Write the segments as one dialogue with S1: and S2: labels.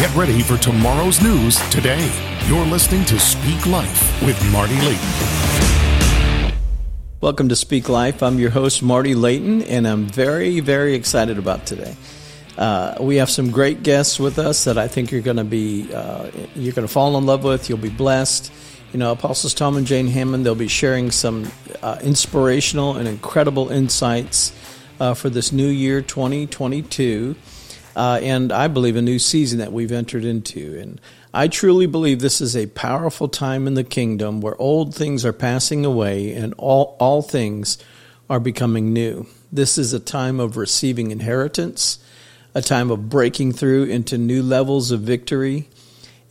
S1: Get ready for tomorrow's news today. You're listening to Speak Life with Marty Layton.
S2: Welcome to Speak Life. I'm your host, Marty Layton, and I'm very, very excited about today. Uh, we have some great guests with us that I think you're going to be uh, you're going to fall in love with. You'll be blessed. You know, Apostles Tom and Jane Hamon. They'll be sharing some uh, inspirational and incredible insights uh, for this new year, 2022, uh, and I believe a new season that we've entered into. And I truly believe this is a powerful time in the kingdom where old things are passing away and all all things are becoming new. This is a time of receiving inheritance a time of breaking through into new levels of victory,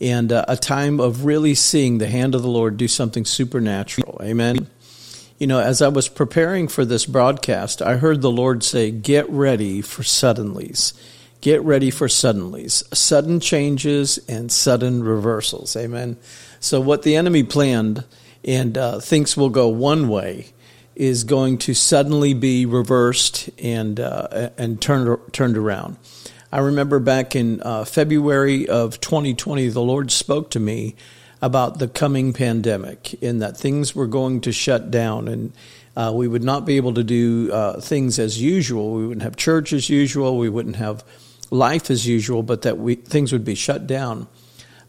S2: and uh, a time of really seeing the hand of the Lord do something supernatural. Amen. You know, as I was preparing for this broadcast, I heard the Lord say, Get ready for suddenlies. Get ready for suddenlies, sudden changes and sudden reversals. Amen. So, what the enemy planned and uh, thinks will go one way is going to suddenly be reversed and uh, and turned turned around. I remember back in uh, February of 2020, the Lord spoke to me about the coming pandemic and that things were going to shut down and uh, we would not be able to do uh, things as usual. We wouldn't have church as usual. We wouldn't have life as usual, but that we, things would be shut down.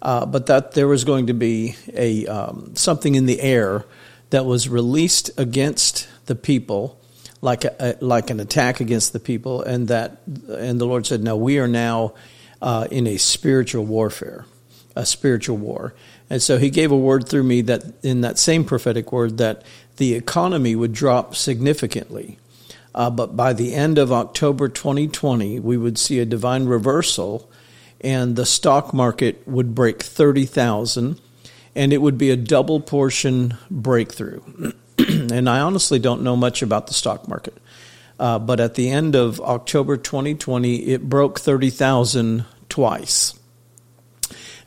S2: Uh, but that there was going to be a um, something in the air that was released against the people, like a, like an attack against the people, and that and the Lord said, "No, we are now uh, in a spiritual warfare, a spiritual war." And so He gave a word through me that in that same prophetic word that the economy would drop significantly. Uh, but by the end of October 2020, we would see a divine reversal, and the stock market would break 30,000 and it would be a double portion breakthrough. and I honestly don't know much about the stock market. Uh, but at the end of October 2020, it broke 30,000 twice.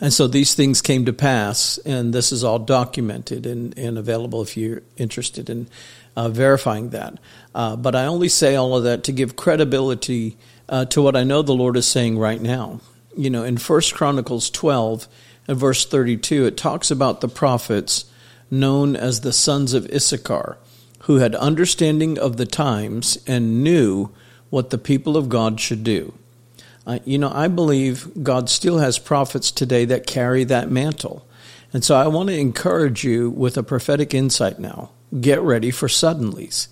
S2: And so these things came to pass, and this is all documented and, and available if you're interested in uh, verifying that. Uh, but I only say all of that to give credibility uh, to what I know the Lord is saying right now. You know, in First Chronicles 12, and verse 32, it talks about the prophets known as the sons of Issachar, who had understanding of the times and knew what the people of God should do. Uh, you know, I believe God still has prophets today that carry that mantle. And so I want to encourage you with a prophetic insight now. Get ready for suddenlies.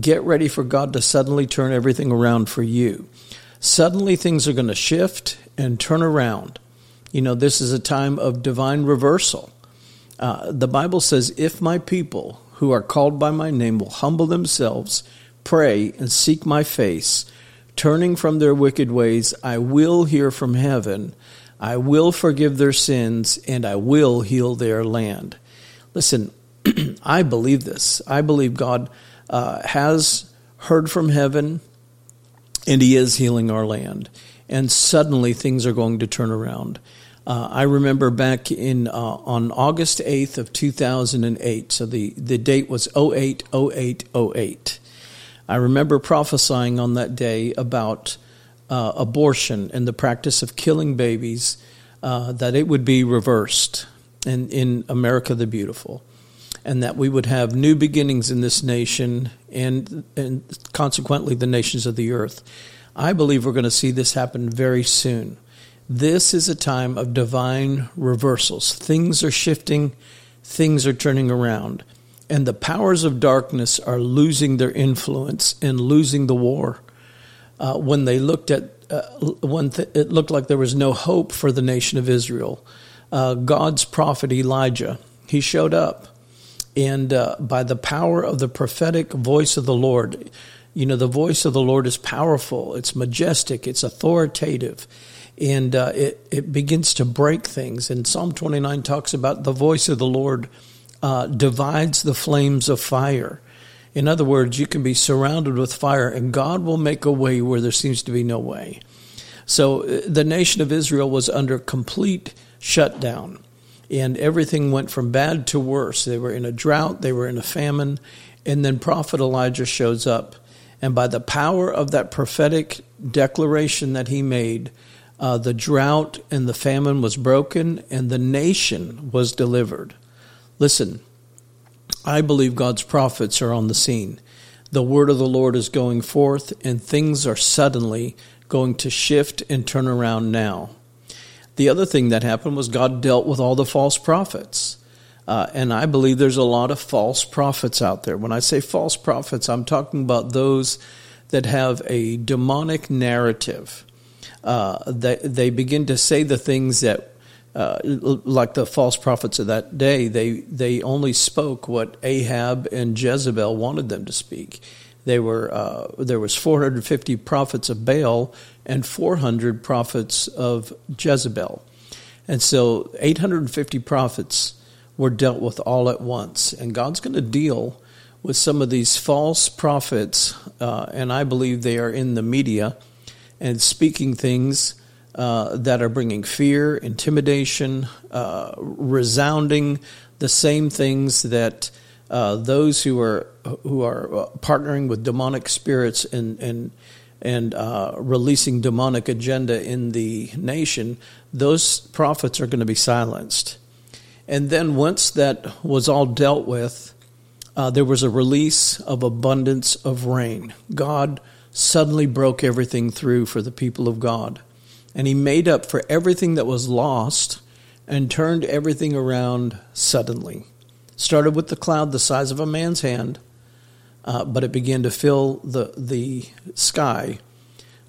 S2: Get ready for God to suddenly turn everything around for you. Suddenly things are going to shift and turn around. You know, this is a time of divine reversal. Uh, the Bible says, If my people who are called by my name will humble themselves, pray, and seek my face, turning from their wicked ways, I will hear from heaven, I will forgive their sins, and I will heal their land. Listen, I believe this. I believe God uh, has heard from heaven, and He is healing our land. And suddenly things are going to turn around. Uh, I remember back in uh, on August 8th of 2008, so the, the date was 080808. I remember prophesying on that day about uh, abortion and the practice of killing babies, uh, that it would be reversed in, in America the Beautiful, and that we would have new beginnings in this nation and, and consequently the nations of the earth. I believe we're going to see this happen very soon. This is a time of divine reversals. Things are shifting, things are turning around, and the powers of darkness are losing their influence and losing the war. Uh, when they looked at uh, when th- it looked like there was no hope for the nation of Israel, uh, God's prophet Elijah he showed up, and uh, by the power of the prophetic voice of the Lord, you know the voice of the Lord is powerful, it's majestic, it's authoritative and uh, it, it begins to break things. And Psalm 29 talks about the voice of the Lord uh, divides the flames of fire. In other words, you can be surrounded with fire, and God will make a way where there seems to be no way. So uh, the nation of Israel was under complete shutdown, and everything went from bad to worse. They were in a drought, they were in a famine, and then Prophet Elijah shows up. And by the power of that prophetic declaration that he made, uh, the drought and the famine was broken, and the nation was delivered. Listen, I believe God's prophets are on the scene. The word of the Lord is going forth, and things are suddenly going to shift and turn around now. The other thing that happened was God dealt with all the false prophets. Uh, and I believe there's a lot of false prophets out there. When I say false prophets, I'm talking about those that have a demonic narrative. Uh, they, they begin to say the things that, uh, like the false prophets of that day, they, they only spoke what Ahab and Jezebel wanted them to speak. They were, uh, there was 450 prophets of Baal and 400 prophets of Jezebel. And so 850 prophets were dealt with all at once. And God's going to deal with some of these false prophets, uh, and I believe they are in the media and speaking things uh, that are bringing fear, intimidation, uh, resounding the same things that uh, those who are who are uh, partnering with demonic spirits and and and uh, releasing demonic agenda in the nation, those prophets are going to be silenced. And then once that was all dealt with, uh, there was a release of abundance of rain. God suddenly broke everything through for the people of God. And he made up for everything that was lost and turned everything around suddenly. Started with the cloud the size of a man's hand, uh, but it began to fill the, the sky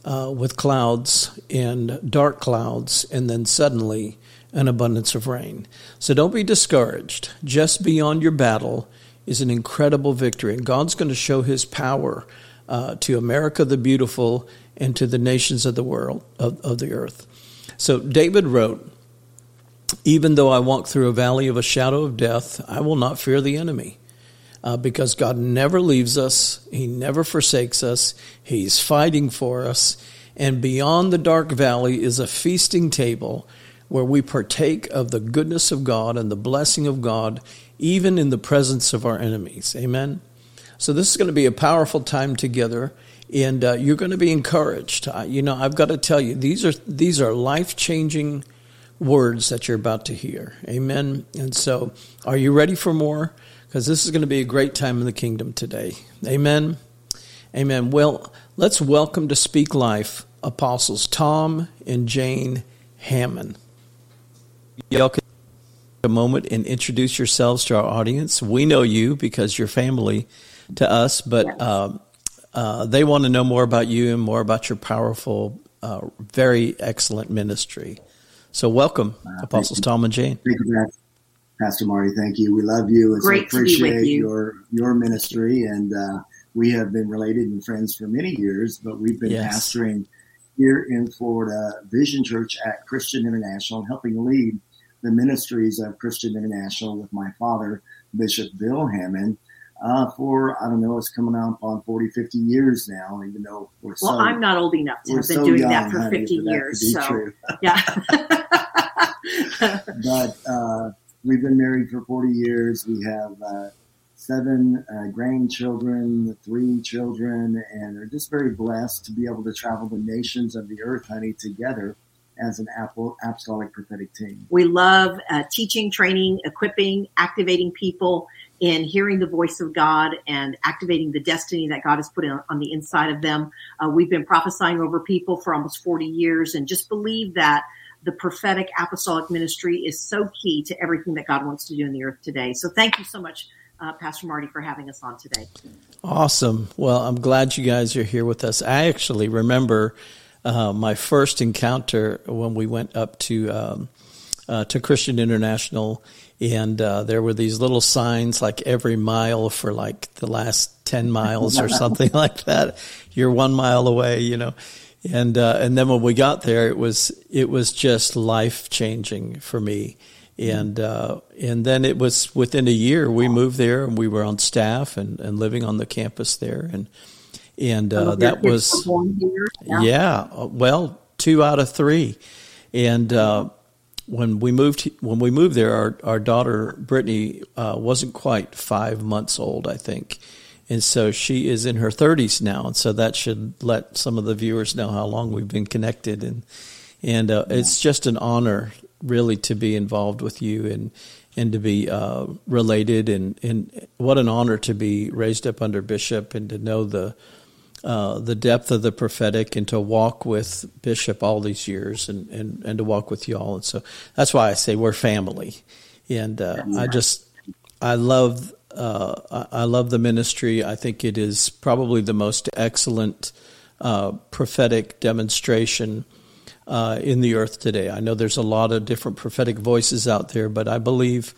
S2: uh, with clouds and dark clouds, and then suddenly an abundance of rain. So don't be discouraged. Just beyond your battle is an incredible victory, and God's going to show his power uh, to America the beautiful and to the nations of the world, of, of the earth. So David wrote, Even though I walk through a valley of a shadow of death, I will not fear the enemy. Uh, because God never leaves us, He never forsakes us, He's fighting for us. And beyond the dark valley is a feasting table where we partake of the goodness of God and the blessing of God, even in the presence of our enemies. Amen. So this is going to be a powerful time together, and uh, you're going to be encouraged. Uh, you know, I've got to tell you, these are these are life changing words that you're about to hear. Amen. And so, are you ready for more? Because this is going to be a great time in the kingdom today. Amen. Amen. Well, let's welcome to Speak Life Apostles Tom and Jane Hamon. Y'all can take a moment and introduce yourselves to our audience. We know you because you're family to us, but uh, uh, they want to know more about you and more about your powerful, uh, very excellent ministry. So, welcome, uh, Apostles Tom and Jane.
S3: Thank you, Pastor Marty. Thank you. We love you and
S4: Great
S3: so appreciate you. your your ministry. And uh, we have been related and friends for many years, but we've been yes. pastoring here in Florida, Vision Church at Christian International, and helping lead the ministries of Christian International with my father, Bishop Bill Hamon uh, for, I don't know, it's coming up on 40, 50 years now, even though we're
S4: Well,
S3: so,
S4: I'm not old enough to have been
S3: so
S4: doing
S3: young,
S4: that for
S3: honey,
S4: 50
S3: for
S4: years. So, yeah.
S3: but uh, we've been married for 40 years. We have uh, seven uh, grandchildren, three children, and are just very blessed to be able to travel the nations of the earth, honey, together as an apostolic prophetic team.
S4: We love uh, teaching, training, equipping, activating people in hearing the voice of God and activating the destiny that God has put in, on the inside of them. Uh, we've been prophesying over people for almost 40 years and just believe that the prophetic apostolic ministry is so key to everything that God wants to do in the earth today. So thank you so much, uh, Pastor Marty, for having us on today.
S2: Awesome. Well, I'm glad you guys are here with us. I actually remember uh, my first encounter when we went up to um, uh, to Christian International and uh, there were these little signs like every mile for like the last 10 miles or something like that. You're one mile away you know. And uh, and then when we got there it was it was just life changing for me. And uh, and then it was within a year we moved there and we were on staff and, and living on the campus there. And and uh, that was yeah. yeah. well two out of three. And uh, when we moved when we moved there, our our daughter Brittany uh, wasn't quite five months old, I think, and so she is in her thirties now, and so that should let some of the viewers know how long we've been connected and And uh, yeah. it's just an honor, really, to be involved with you and and to be uh, related. And, and what an honor to be raised up under Bishop and to know the uh, the depth of the prophetic and to walk with Bishop all these years and, and, and to walk with you all. And so that's why I say we're family. And uh, I just, I love, uh, I love the ministry. I think it is probably the most excellent uh, prophetic demonstration uh, in the earth today. I know there's a lot of different prophetic voices out there, but I believe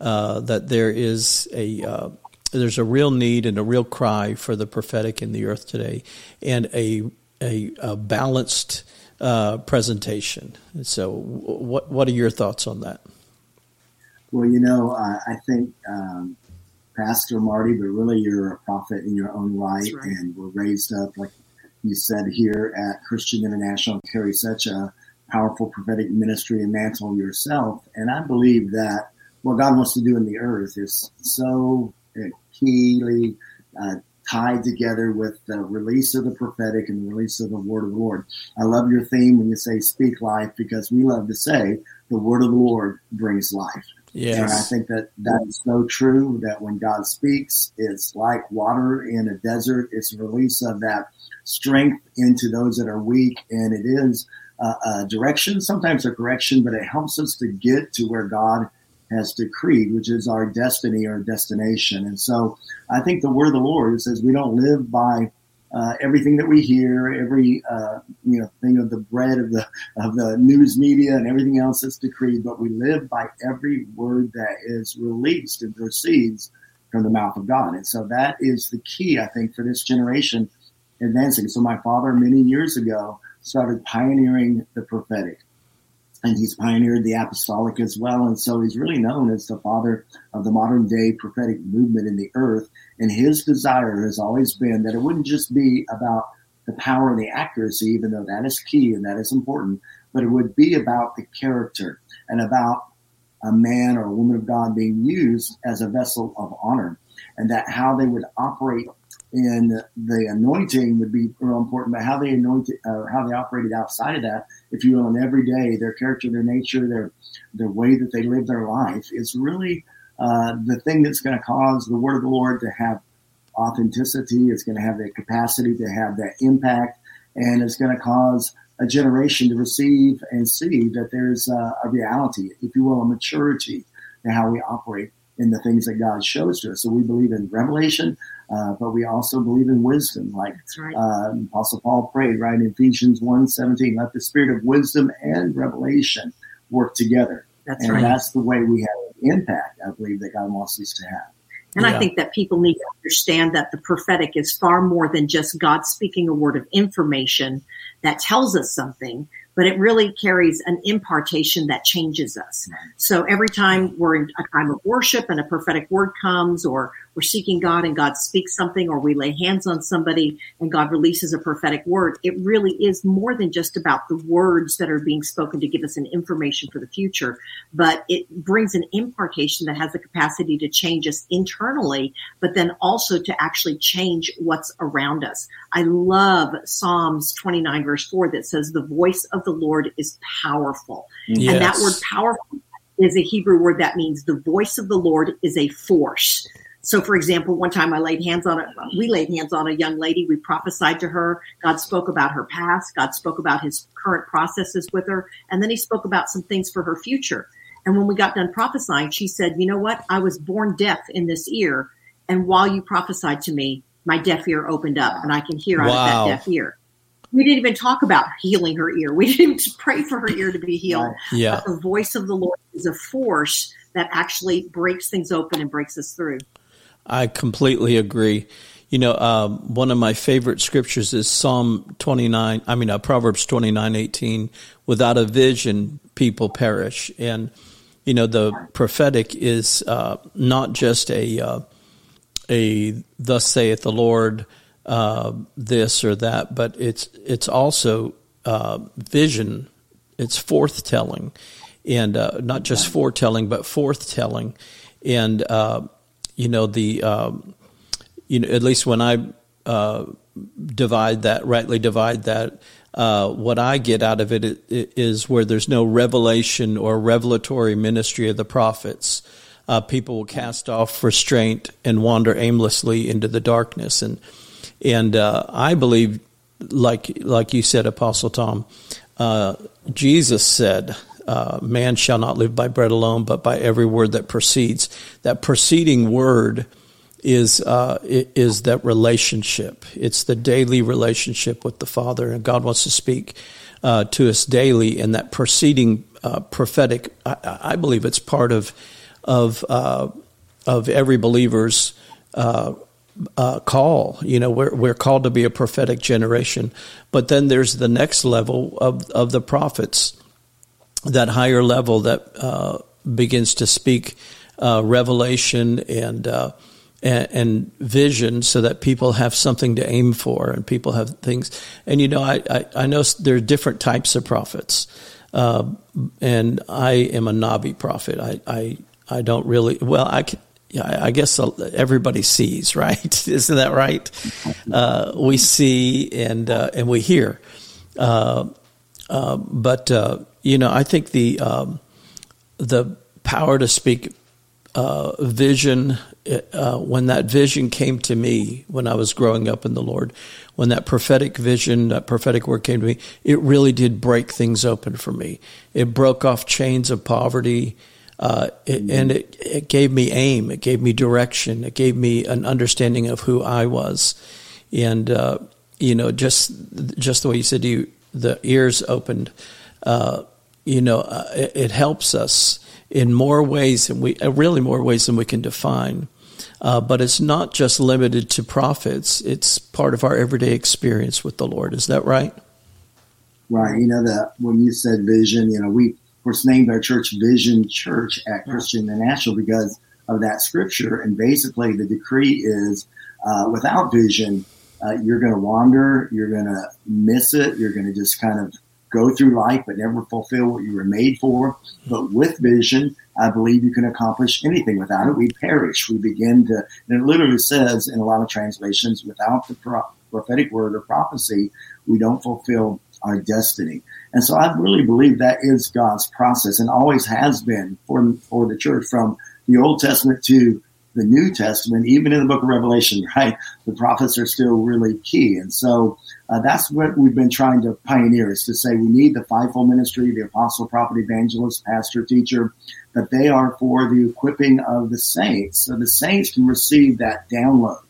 S2: uh, that there is a there's a real need and a real cry for the prophetic in the earth today, and a a, a balanced uh, presentation. So, what what are your thoughts on that?
S3: Well, you know, uh, I think um, Pastor Marty, but really you're a prophet in your own right, right, and we're raised up like you said here at Christian International, carry such a powerful prophetic ministry and mantle yourself, and I believe that what God wants to do in the earth is so keenly uh, tied together with the release of the prophetic and the release of the word of the Lord. I love your theme when you say speak life because we love to say the word of the Lord brings life. Yes. And I think that that is so true that when God speaks, it's like water in a desert. It's a release of that strength into those that are weak. And it is a, a direction, sometimes a correction, but it helps us to get to where God has decreed, which is our destiny or destination. And so I think the word of the Lord says we don't live by uh, everything that we hear, every uh, you know thing of the bread of the of the news media and everything else that's decreed, but we live by every word that is released and proceeds from the mouth of God. And so that is the key, I think, for this generation advancing. So my father, many years ago, started pioneering the prophetic and he's pioneered the apostolic as well. And so he's really known as the father of the modern day prophetic movement in the earth. And his desire has always been that it wouldn't just be about the power and the accuracy, even though that is key and that is important, but it would be about the character and about a man or a woman of God being used as a vessel of honor and that how they would operate in the anointing would be real important, but how they anointed or how they operated outside of that, if you will, in every day, their character, their nature, their their way that they live their life is really uh, the thing that's going to cause the word of the Lord to have authenticity. It's going to have the capacity to have that impact, and it's going to cause a generation to receive and see that there's uh, a reality, if you will, a maturity to how we operate in the things that God shows to us. So we believe in revelation, uh, but we also believe in wisdom. Like right. uh, Apostle Paul prayed, right, in Ephesians 1 17, let the spirit of wisdom and revelation work together. That's and right. that's the way we have impact, I believe, that God wants us to have.
S4: And yeah. I think that people need to understand that the prophetic is far more than just God speaking a word of information that tells us something, but it really carries an impartation that changes us. So every time we're in a time of worship and a prophetic word comes, or we're seeking God and God speaks something, or we lay hands on somebody and God releases a prophetic word, it really is more than just about the words that are being spoken to give us an information for the future, but it brings an impartation that has the capacity to change us internally, but then also to actually change what's around us. I love Psalms 29 verse 4 that says, the voice of the Lord is powerful. Yes. And that word powerful is a Hebrew word that means the voice of the Lord is a force. So, for example, one time I laid hands on a, we laid hands on a young lady. We prophesied to her. God spoke about her past. God spoke about his current processes with her. And then he spoke about some things for her future. And when we got done prophesying, she said, you know what? I was born deaf in this ear. And while you prophesied to me, my deaf ear opened up and I can hear out wow. of that deaf ear we didn't even talk about healing her ear. We didn't pray for her ear to be healed.
S2: Yeah.
S4: But the voice of the Lord is a force that actually breaks things open and breaks us through.
S2: I completely agree. You know, um, one of my favorite scriptures is Psalm 29, I mean, uh, Proverbs 29, 18. Without a vision, people perish. And, you know, the prophetic is uh, not just a, uh, a thus saith the Lord, uh, this or that, but it's it's also uh, vision. It's forthtelling, and uh, not just foretelling, but forthtelling, and uh, you know the um, you know at least when I uh, divide that rightly divide that, uh, what I get out of it is where there's no revelation or revelatory ministry of the prophets. Uh, people will cast off restraint and wander aimlessly into the darkness, and and uh, I believe, like like you said, Apostle Tom, uh, Jesus said, uh, "Man shall not live by bread alone, but by every word that proceeds." That preceding word is uh, is that relationship. It's the daily relationship with the Father, and God wants to speak uh, to us daily. And that preceding uh, prophetic, I, I, believe it's part of of uh, of every believer's. Uh, uh, call, you know, we're we're called to be a prophetic generation, but then there's the next level of of the prophets, that higher level that begins to speak revelation and and, and, vision so that people have something to aim for and people have things. And, you know, I, I, I know there are different types of prophets. Uh, and I am a Navi prophet. I, I, I don't really, well, I, yeah, I guess everybody sees, right? Isn't that right? Uh, we see and, uh, and we hear. Uh, uh, but, uh, you know, I think the, um, the power to speak vision uh, when that vision came to me when I was growing up in the Lord, when that prophetic vision, that prophetic word came to me, it really did break things open for me. It broke off chains of poverty, uh, it, and it, it gave me aim. It gave me direction. It gave me an understanding of who I was, and uh, you know, just just the way you said, you the ears opened. Uh, you know, uh, it, it helps us in more ways than we, uh, really more ways than we can define. Uh, but it's not just limited to prophets. It's part of our everyday experience with the Lord. Is that right?
S3: Right. You know, that when you said vision, you know, we, of course, named our church Vision Church at Christian International because of that scripture. And basically, the decree is uh, without vision, uh, you're going to wander, you're going to miss it, you're going to just kind of go through life but never fulfill what you were made for. But with vision, I believe you can accomplish anything. Without it, we perish. We begin to, and it literally says in a lot of translations, without the prophetic word or prophecy, we don't fulfill our destiny. And so I really believe that is God's process and always has been for, for the church from the Old Testament to the New Testament, even in the book of Revelation, right? The prophets are still really key. And so uh, that's what we've been trying to pioneer is to say we need the fivefold ministry, the apostle, prophet, evangelist, pastor, teacher, that they are for the equipping of the saints. So the saints can receive that download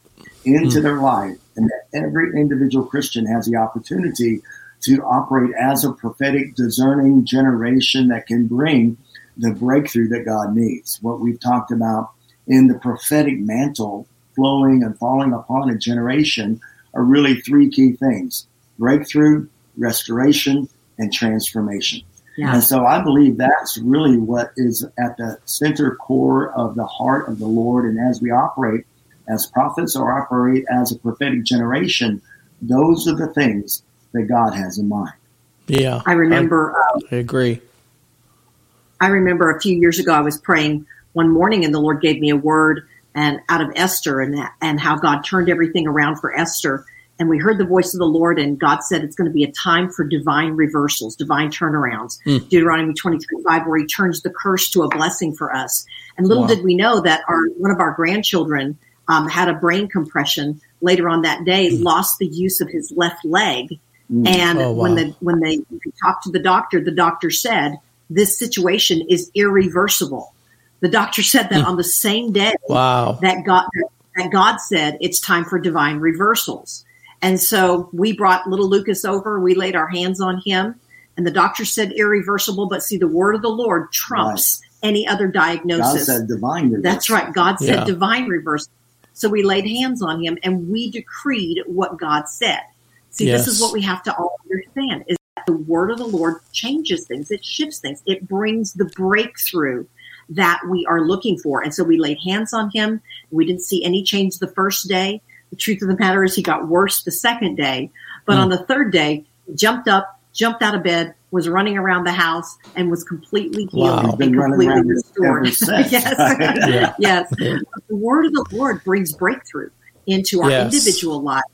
S3: into mm. their life and that every individual Christian has the opportunity to operate as a prophetic discerning generation that can bring the breakthrough that God needs. What we've talked about in the prophetic mantle flowing and falling upon a generation are really three key things breakthrough, restoration, and transformation. Yeah. And so I believe that's really what is at the center core of the heart of the Lord. And as we operate as prophets or operate as a prophetic generation, those are the things that God has in mind.
S2: Yeah.
S4: I remember.
S2: I, um, I agree.
S4: I remember a few years ago, I was praying one morning and the Lord gave me a word and out of Esther and and how God turned everything around for Esther. And we heard the voice of the Lord, and God said it's going to be a time for divine reversals, divine turnarounds. Mm. Deuteronomy 23 5, where He turns the curse to a blessing for us. And little wow. did we know that our one of our grandchildren um, had a brain compression later on that day, mm. lost the use of his left leg. Mm. And oh, wow. when the when they talked to the doctor, the doctor said this situation is irreversible. The doctor said that hmm. on the same day
S2: wow.
S4: that God that God said it's time for divine reversals. And so we brought little Lucas over, we laid our hands on him, and the doctor said irreversible, but see the word of the Lord trumps right. any other diagnosis.
S3: God said divine reversal.
S4: That's right. God said yeah. divine reversal. So we laid hands on him and we decreed what God said. See, yes. this is what we have to all understand is that the word of the Lord changes things. It shifts things. It brings the breakthrough that we are looking for. And so we laid hands on him. We didn't see any change the first day. The truth of the matter is he got worse the second day. But mm. on the third day, jumped up, jumped out of bed, was running around the house and was completely healed wow. and completely restored. yes. yeah. Yes. Yeah. The word of the Lord brings breakthrough into our yes. individual life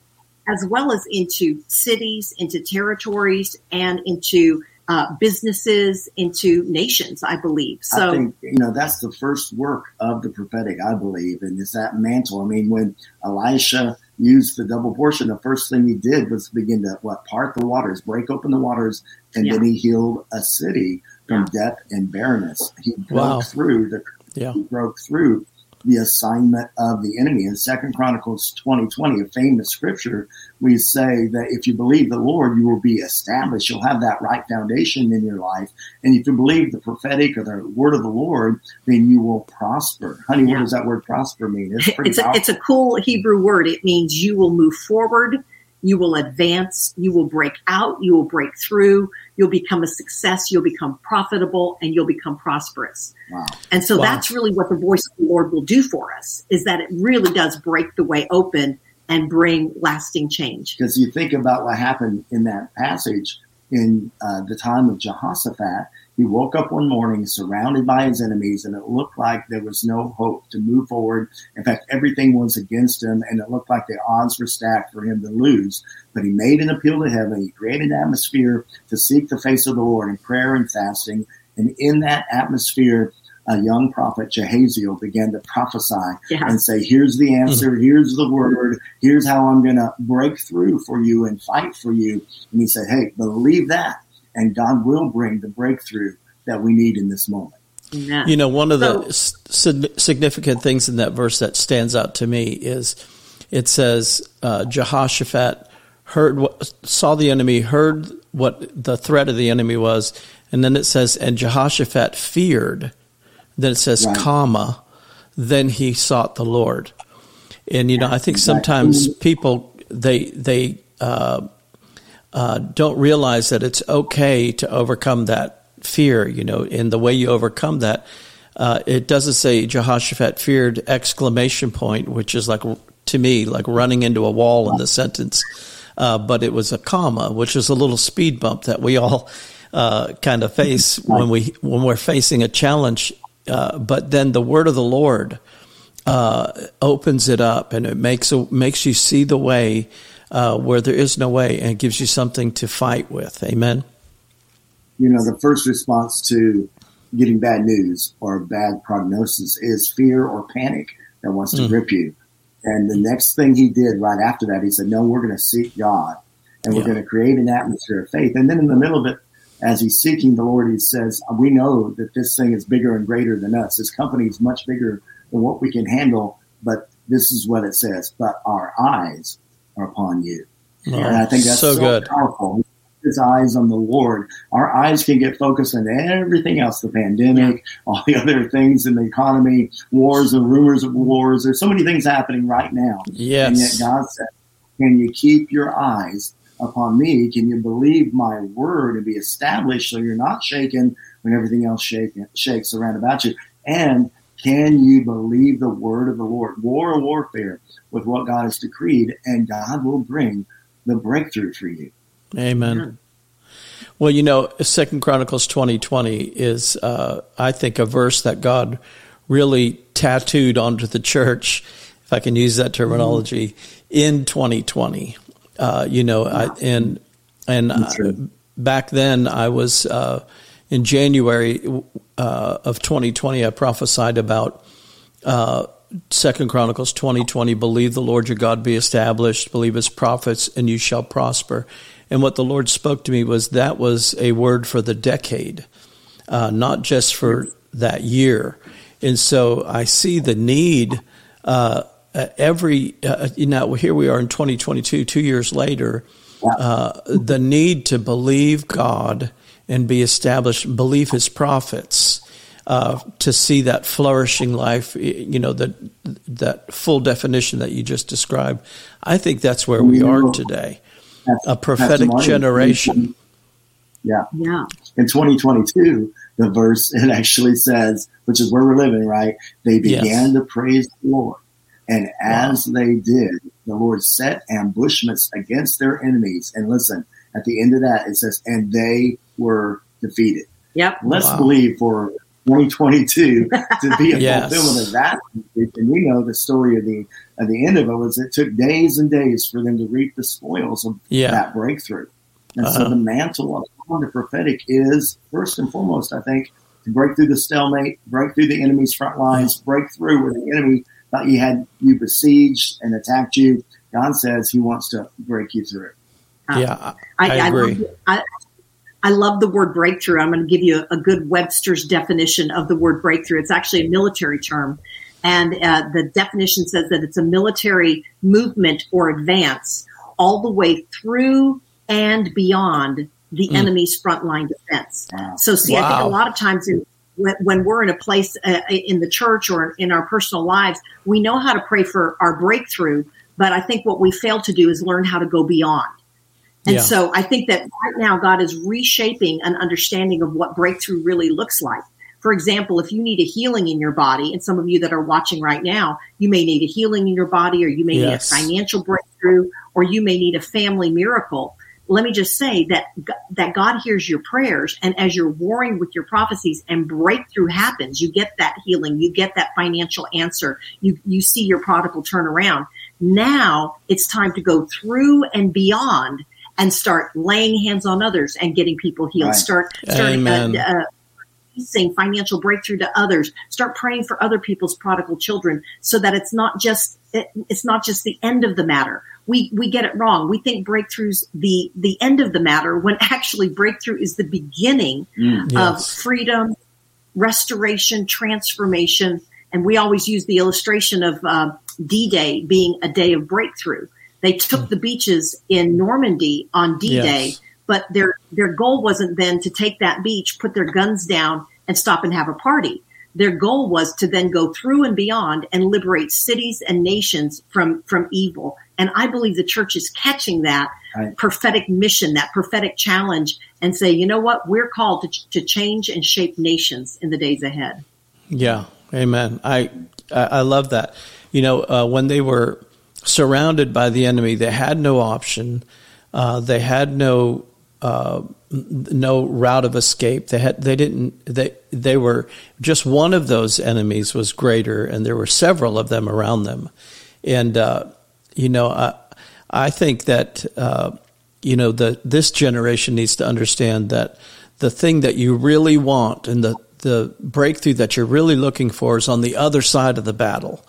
S4: as well as into cities, into territories, and into uh, businesses, into nations, I believe. So,
S3: I think, you know, that's the first work of the prophetic, I believe, and it's that mantle. I mean, when Elisha used the double portion, the first thing he did was begin to, what, part the waters, break open the waters, and yeah. then he healed a city from yeah. death and barrenness. He broke wow. through the, yeah. he broke through the assignment of the enemy. In Second Chronicles 2020, a famous scripture, we say that if you believe the Lord, you will be established. You'll have that right foundation in your life. And if you believe the prophetic or the word of the Lord, then you will prosper. Honey, yeah. what does that word prosper mean?
S4: It's, it's, a, it's a cool Hebrew word. It means you will move forward you will advance, you will break out, you will break through, you'll become a success, you'll become profitable, and you'll become prosperous. Wow. And so wow. that's really what the voice of the Lord will do for us is that it really does break the way open and bring lasting change.
S3: Because you think about what happened in that passage in uh, the time of Jehoshaphat, he woke up one morning surrounded by his enemies, and it looked like there was no hope to move forward. In fact, everything was against him, and it looked like the odds were stacked for him to lose. But he made an appeal to heaven. He created an atmosphere to seek the face of the Lord in prayer and fasting. And in that atmosphere, a young prophet, Jahaziel, began to prophesy yeah. and say, Here's the answer, mm-hmm. here's the word, here's how I'm going to break through for you and fight for you. And he said, Hey, believe that and God will bring the breakthrough that we need in this moment.
S2: Yeah. You know, one of the significant things in that verse that stands out to me is it says uh, Jehoshaphat heard what, saw the enemy, heard what the threat of the enemy was, and then it says, and Jehoshaphat feared. Then it says, right. comma, then he sought the Lord. And you know, I think sometimes people they they uh, uh, don't realize that it's okay to overcome that fear, you know, in the way you overcome that, uh, it doesn't say Jehoshaphat feared exclamation point, which is like, to me, like running into a wall in the sentence. Uh, but it was a comma, which is a little speed bump that we all uh, kind of face when we when we're facing a challenge. Uh, but then the word of the Lord uh, opens it up, and it makes a, makes you see the way uh, where there is no way and it gives you something to fight with. Amen.
S3: You know, the first response to getting bad news or bad prognosis is fear or panic that wants to mm. grip you. And the next thing he did right after that, he said, No, we're going to seek God and we're yeah. going to create an atmosphere of faith. And then in the middle of it, as he's seeking the Lord, he says, We know that this thing is bigger and greater than us. This company is much bigger than what we can handle. But this is what it says. But our eyes upon you. Oh, and I think that's so, so good. powerful. His eyes on the Lord. Our eyes can get focused on everything else, the pandemic, all the other things in the economy, wars and rumors of wars. There's so many things happening right now.
S2: Yes.
S3: And yet God said, can you keep your eyes upon me? Can you believe my word and be established so you're not shaken when everything else shake, shakes around about you? And can you believe the word of the Lord? War or warfare with what God has decreed, and God will bring the breakthrough for you.
S2: Amen. Yeah. Well, you know, Second Chronicles twenty twenty is, uh, I think, a verse that God really tattooed onto the church, if I can use that terminology, mm-hmm. in twenty twenty. Uh, you know, I, and and uh, back then I was uh, in January uh, of twenty twenty. I prophesied about uh, Second Chronicles twenty twenty. Believe the Lord your God be established. Believe His prophets, and you shall prosper. And what the Lord spoke to me was that was a word for the decade, uh, not just for that year. And so I see the need. Uh, every uh, you know here we are in 2022, two years later. Uh, the need to believe God and be established, believe His prophets uh, to see that flourishing life, you know, that that full definition that you just described. I think that's where we are today, that's, a prophetic generation.
S3: Yeah, yeah. In 2022, the verse it actually says, which is where we're living, right? They began yes. to praise the Lord, and as wow. they did, the Lord set ambushments against their enemies. And listen, at the end of that, it says, and they were defeated.
S4: Yep.
S3: Let's wow. believe for 2022 to be a yes. fulfillment of that. And we know the story of the at the end of it was it took days and days for them to reap the spoils of yeah. that breakthrough. And uh-huh. so the mantle of the prophetic is first and foremost, I think, to break through the stalemate, break through the enemy's front lines, break through where the enemy thought you had you besieged and attacked you. God says He wants to break you through.
S2: Uh, yeah, I, I agree.
S4: I, I love the word breakthrough. I'm going to give you a, a, good Webster's definition of the word breakthrough. It's actually a military term. And uh, the definition says that it's a military movement or advance all the way through and beyond the mm. enemy's frontline defense. Wow. So, see, wow. I think a lot of times in, when, when, we're in a place uh, in the church or in our personal lives, we know how to pray for our breakthrough, but I think what we fail to do is learn how to go beyond. And yeah. so I think that right now God is reshaping an understanding of what breakthrough really looks like. For example, if you need a healing in your body, and some of you that are watching right now, you may need a healing in your body, or you may yes. need a financial breakthrough, or you may need a family miracle. Let me just say that that God hears your prayers, and as you're warring with your prophecies, and breakthrough happens, you get that healing, you get that financial answer, you you see your prodigal turn around. Now it's time to go through and beyond and start laying hands on others and getting people healed. Right. Start, start uh, uh, releasing financial breakthrough to others. Start praying for other people's prodigal children so that it's not just it, it's not just the end of the matter. We we get it wrong. We think breakthroughs the the end of the matter when actually breakthrough is the beginning mm, yes. of freedom, restoration, transformation. And we always use the illustration of uh, D Day being a day of breakthrough. They took hmm. the beaches in Normandy on D-Day, yes. but their their goal wasn't then to take that beach, put their guns down, and stop and have a party. Their goal was to then go through and beyond and liberate cities and nations from from evil. And I believe the church is catching that right. prophetic mission, that prophetic challenge, and say, you know what, we're called to, to change and shape nations in the days ahead.
S2: Yeah, Amen. I I love that. You know, uh, when they were surrounded by the enemy. They had no option. Uh, they had no uh, no route of escape. They had they didn't they they were just one of those enemies was greater, and there were several of them around them. And uh, you know, I I think that uh, you know the this generation needs to understand that the thing that you really want and the the breakthrough that you're really looking for is on the other side of the battle.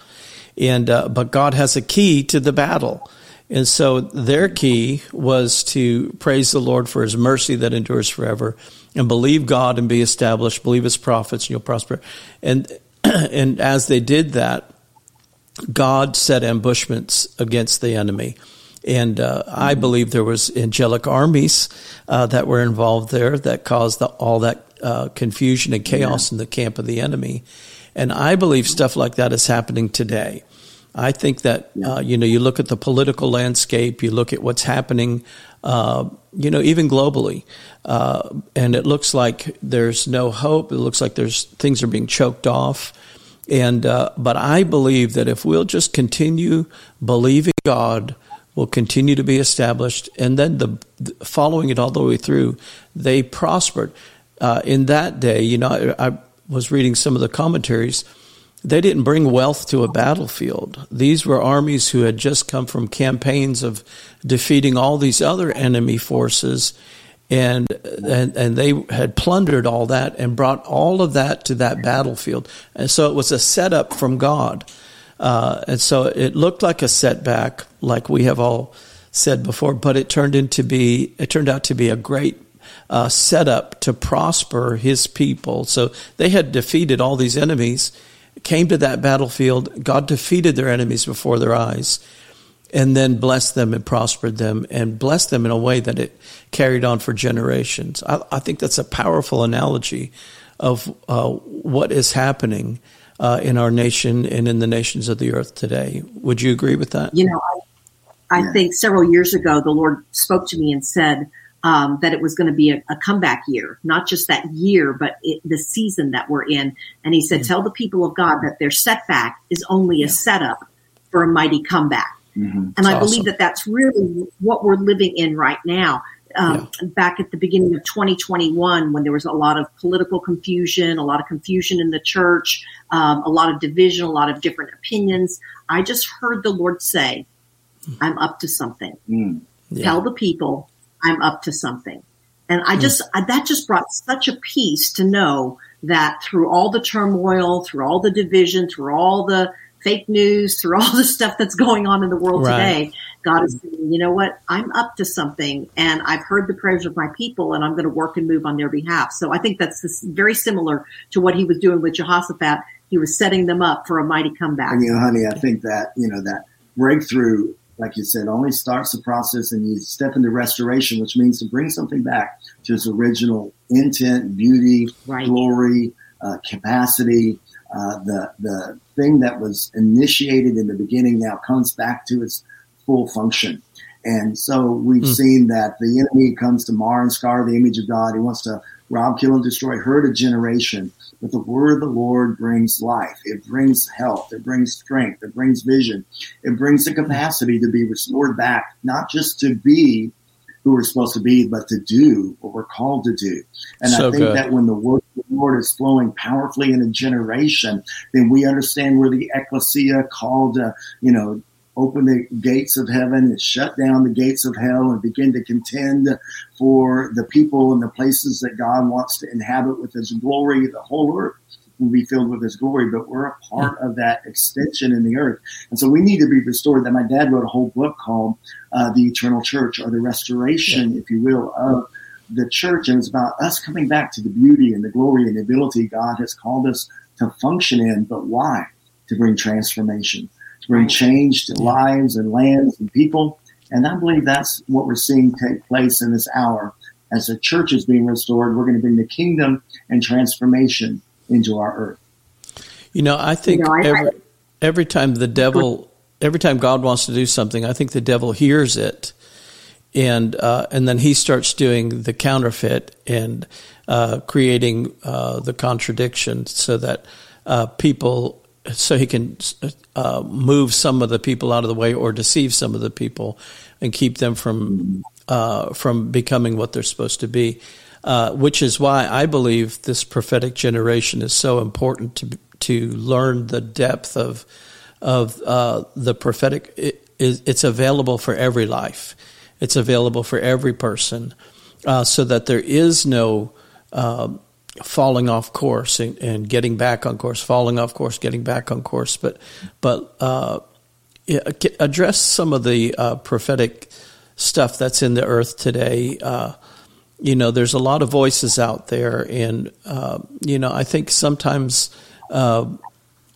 S2: And uh, but God has a key to the battle. And so their key was to praise the Lord for his mercy that endures forever and believe God and be established, believe his prophets and you'll prosper. And and as they did that, God set ambushments against the enemy. And uh, I believe there was angelic armies uh, that were involved there that caused the, all that uh, confusion and chaos yeah. in the camp of the enemy. And I believe stuff like that is happening today. I think that uh, you know you look at the political landscape, you look at what's happening, uh, you know, even globally, uh, and it looks like there's no hope. It looks like there's things are being choked off, and uh, but I believe that if we'll just continue believing God, will continue to be established, and then the, the following it all the way through, they prospered. Uh, in that day, you know, I, I was reading some of the commentaries they didn't bring wealth to a battlefield. These were armies who had just come from campaigns of defeating all these other enemy forces, and and, and they had plundered all that and brought all of that to that battlefield. And so it was a setup from God. Uh, and so it looked like a setback, like we have all said before, but it turned into be it turned out to be a great uh, setup to prosper His people. So they had defeated all these enemies came to that battlefield. God defeated their enemies before their eyes and then blessed them and prospered them and blessed them in a way that it carried on for generations. I, I think that's a powerful analogy of uh, what is happening uh, in our nation and in the nations of the earth today. Would you agree with that?
S4: You know, I, I think several years ago, the Lord spoke to me and said, um, that it was going to be a, a, comeback year, not just that year, but it, the season that we're in. And he said, mm-hmm. tell the people of God that their setback is only yeah. a setup for a mighty comeback. Mm-hmm. And I awesome. believe that that's really what we're living in right now. um, yeah. back at the beginning of 2021 when there was a lot of political confusion, a lot of confusion in the church, um, a lot of division, a lot of different opinions. I just heard the Lord say, I'm up to something. Mm. Yeah. Tell the people I'm up to something. And I just, mm. that just brought such a peace to know that through all the turmoil, through all the division, through all the fake news, through all the stuff that's going on in the world right. today, God is saying, you know what? I'm up to something and I've heard the prayers of my people and I'm going to work and move on their behalf. So I think that's very similar to what he was doing with Jehoshaphat. He was setting them up for a mighty comeback.
S3: And you know, honey, I think that, you know, that breakthrough, like you said, only starts the process and you step into restoration, which means to bring something back to its original intent, beauty, right. glory, uh, capacity, uh, the the thing that was initiated in the beginning now comes back to its full function. And so we've mm. seen that the enemy comes to mar and scar the image of God. He wants to rob, kill, and destroy, hurt a generation. But the word of the Lord brings life. It brings health. It brings strength. It brings vision. It brings the capacity to be restored back, not just to be who we're supposed to be, but to do what we're called to do. And so I think good. that when the word of the Lord is flowing powerfully in a generation, then we understand where the ecclesia called, uh, you know, open the gates of heaven and shut down the gates of hell and begin to contend for the people and the places that God wants to inhabit with his glory, the whole earth will be filled with his glory, but we're a part of that extension in the earth. And so we need to be restored. That my dad wrote a whole book called uh, The Eternal Church or the restoration, if you will, of the church. And it's about us coming back to the beauty and the glory and the ability God has called us to function in. But why? To bring transformation, to bring change to lives and lands and people. And I believe that's what we're seeing take place in this hour. As the church is being restored, we're going to bring the kingdom and transformation into our earth.
S2: You know, I think you know, I, every, every time the devil, every time God wants to do something, I think the devil hears it, and uh, and then he starts doing the counterfeit and uh, creating uh, the contradiction, so that uh, people, so he can uh, move some of the people out of the way or deceive some of the people and keep them from uh, from becoming what they're supposed to be. Uh, which is why I believe this prophetic generation is so important to to learn the depth of of uh, the prophetic. It, it's available for every life. It's available for every person, uh, so that there is no um, falling off course and, and, getting back on course, falling off course, getting back on course. But but uh, address some of the uh, prophetic stuff that's in the earth today you know, there's a lot of voices out there, and uh, you know, I think sometimes uh,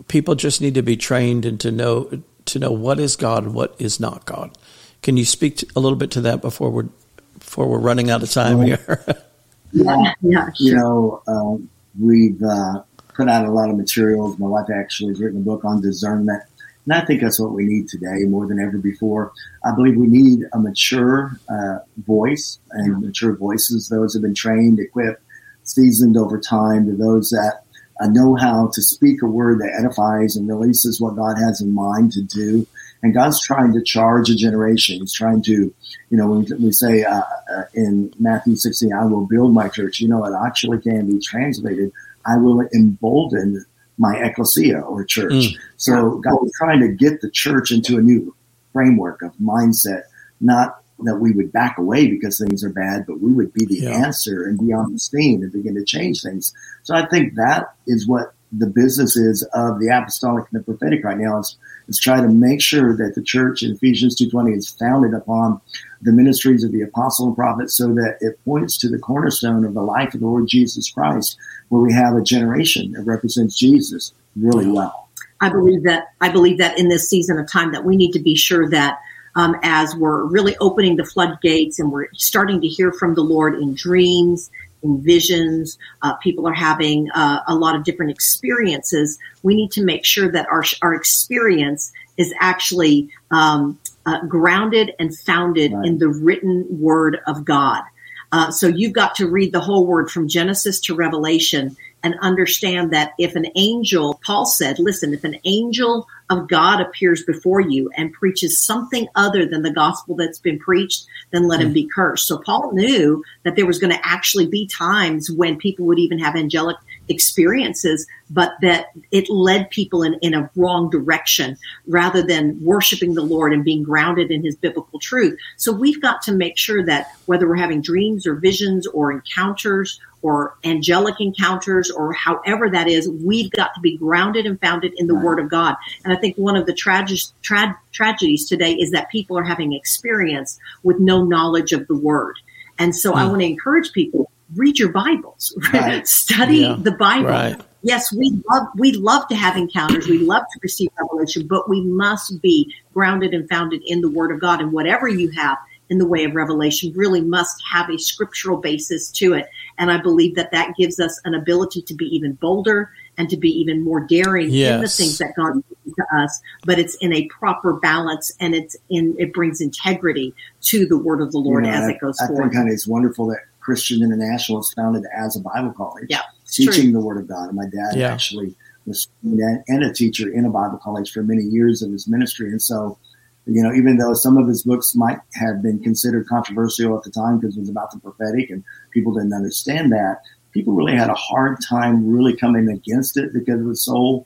S2: people just need to be trained and to know to know what is God and what is not God. Can you speak a little bit to that before we're before we're running out of time here?
S3: yeah, yeah. Sure. You know, um, we've uh, put out a lot of materials. My wife actually has written a book on discernment and I think that's what we need today more than ever before. I believe we need a mature uh, voice and mature voices, those have been trained, equipped, seasoned over time, to those that uh, know how to speak a word that edifies and releases what God has in mind to do. And God's trying to charge a generation. He's trying to, you know, when we say uh, uh in Matthew 16, I will build my church, you know, it actually can be translated, I will embolden my ecclesia or church. Mm. So God was trying to get the church into a new framework of mindset, not that we would back away because things are bad, but we would be the yeah. answer and be on the scene and begin to change things. So I think that is what the business is of the apostolic and the prophetic right now is, is try to make sure that the church in Ephesians 2.20 is founded upon the ministries of the apostle and prophet so that it points to the cornerstone of the life of the Lord Jesus Christ, where we have a generation that represents Jesus really well.
S4: I believe that, I believe that in this season of time that we need to be sure that um, as we're really opening the floodgates and we're starting to hear from the Lord in dreams visions. Uh, people are having uh, a lot of different experiences. We need to make sure that our our experience is actually um, uh, grounded and founded right. in the written Word of God. Uh, so you've got to read the whole Word from Genesis to Revelation and understand that if an angel, Paul said, listen, if an angel of God appears before you and preaches something other than the gospel that's been preached, then let him hmm. be cursed. So Paul knew that there was going to actually be times when people would even have angelic experiences, but that it led people in, in a wrong direction rather than worshiping the Lord and being grounded in his biblical truth. So we've got to make sure that whether we're having dreams or visions or encounters or angelic encounters or however that is, we've got to be grounded and founded in the right. word of God. And I think one of the trage- tra- tragedies today is that people are having experience with no knowledge of the word. And so mm. I hmm. want to encourage people read your Bibles, right. study yeah. the Bible. Right. Yes, we love we love to have encounters. We love to receive revelation, but we must be grounded and founded in the Word of God. And whatever you have in the way of revelation really must have a scriptural basis to it. And I believe that that gives us an ability to be even bolder and to be even more daring yes. in the things that God gives to us. But it's in a proper balance, and it's in it brings integrity to the Word of the Lord you know, as I, it goes
S3: I
S4: forward.
S3: I think, honey, it's wonderful that Christian International is founded as a Bible college,
S4: yeah,
S3: teaching
S4: true.
S3: the Word of God. And my dad yeah. actually was and a teacher in a Bible college for many years of his ministry. And so, you know, even though some of his books might have been considered controversial at the time because it was about the prophetic and people didn't understand that, people really had a hard time really coming against it because it was so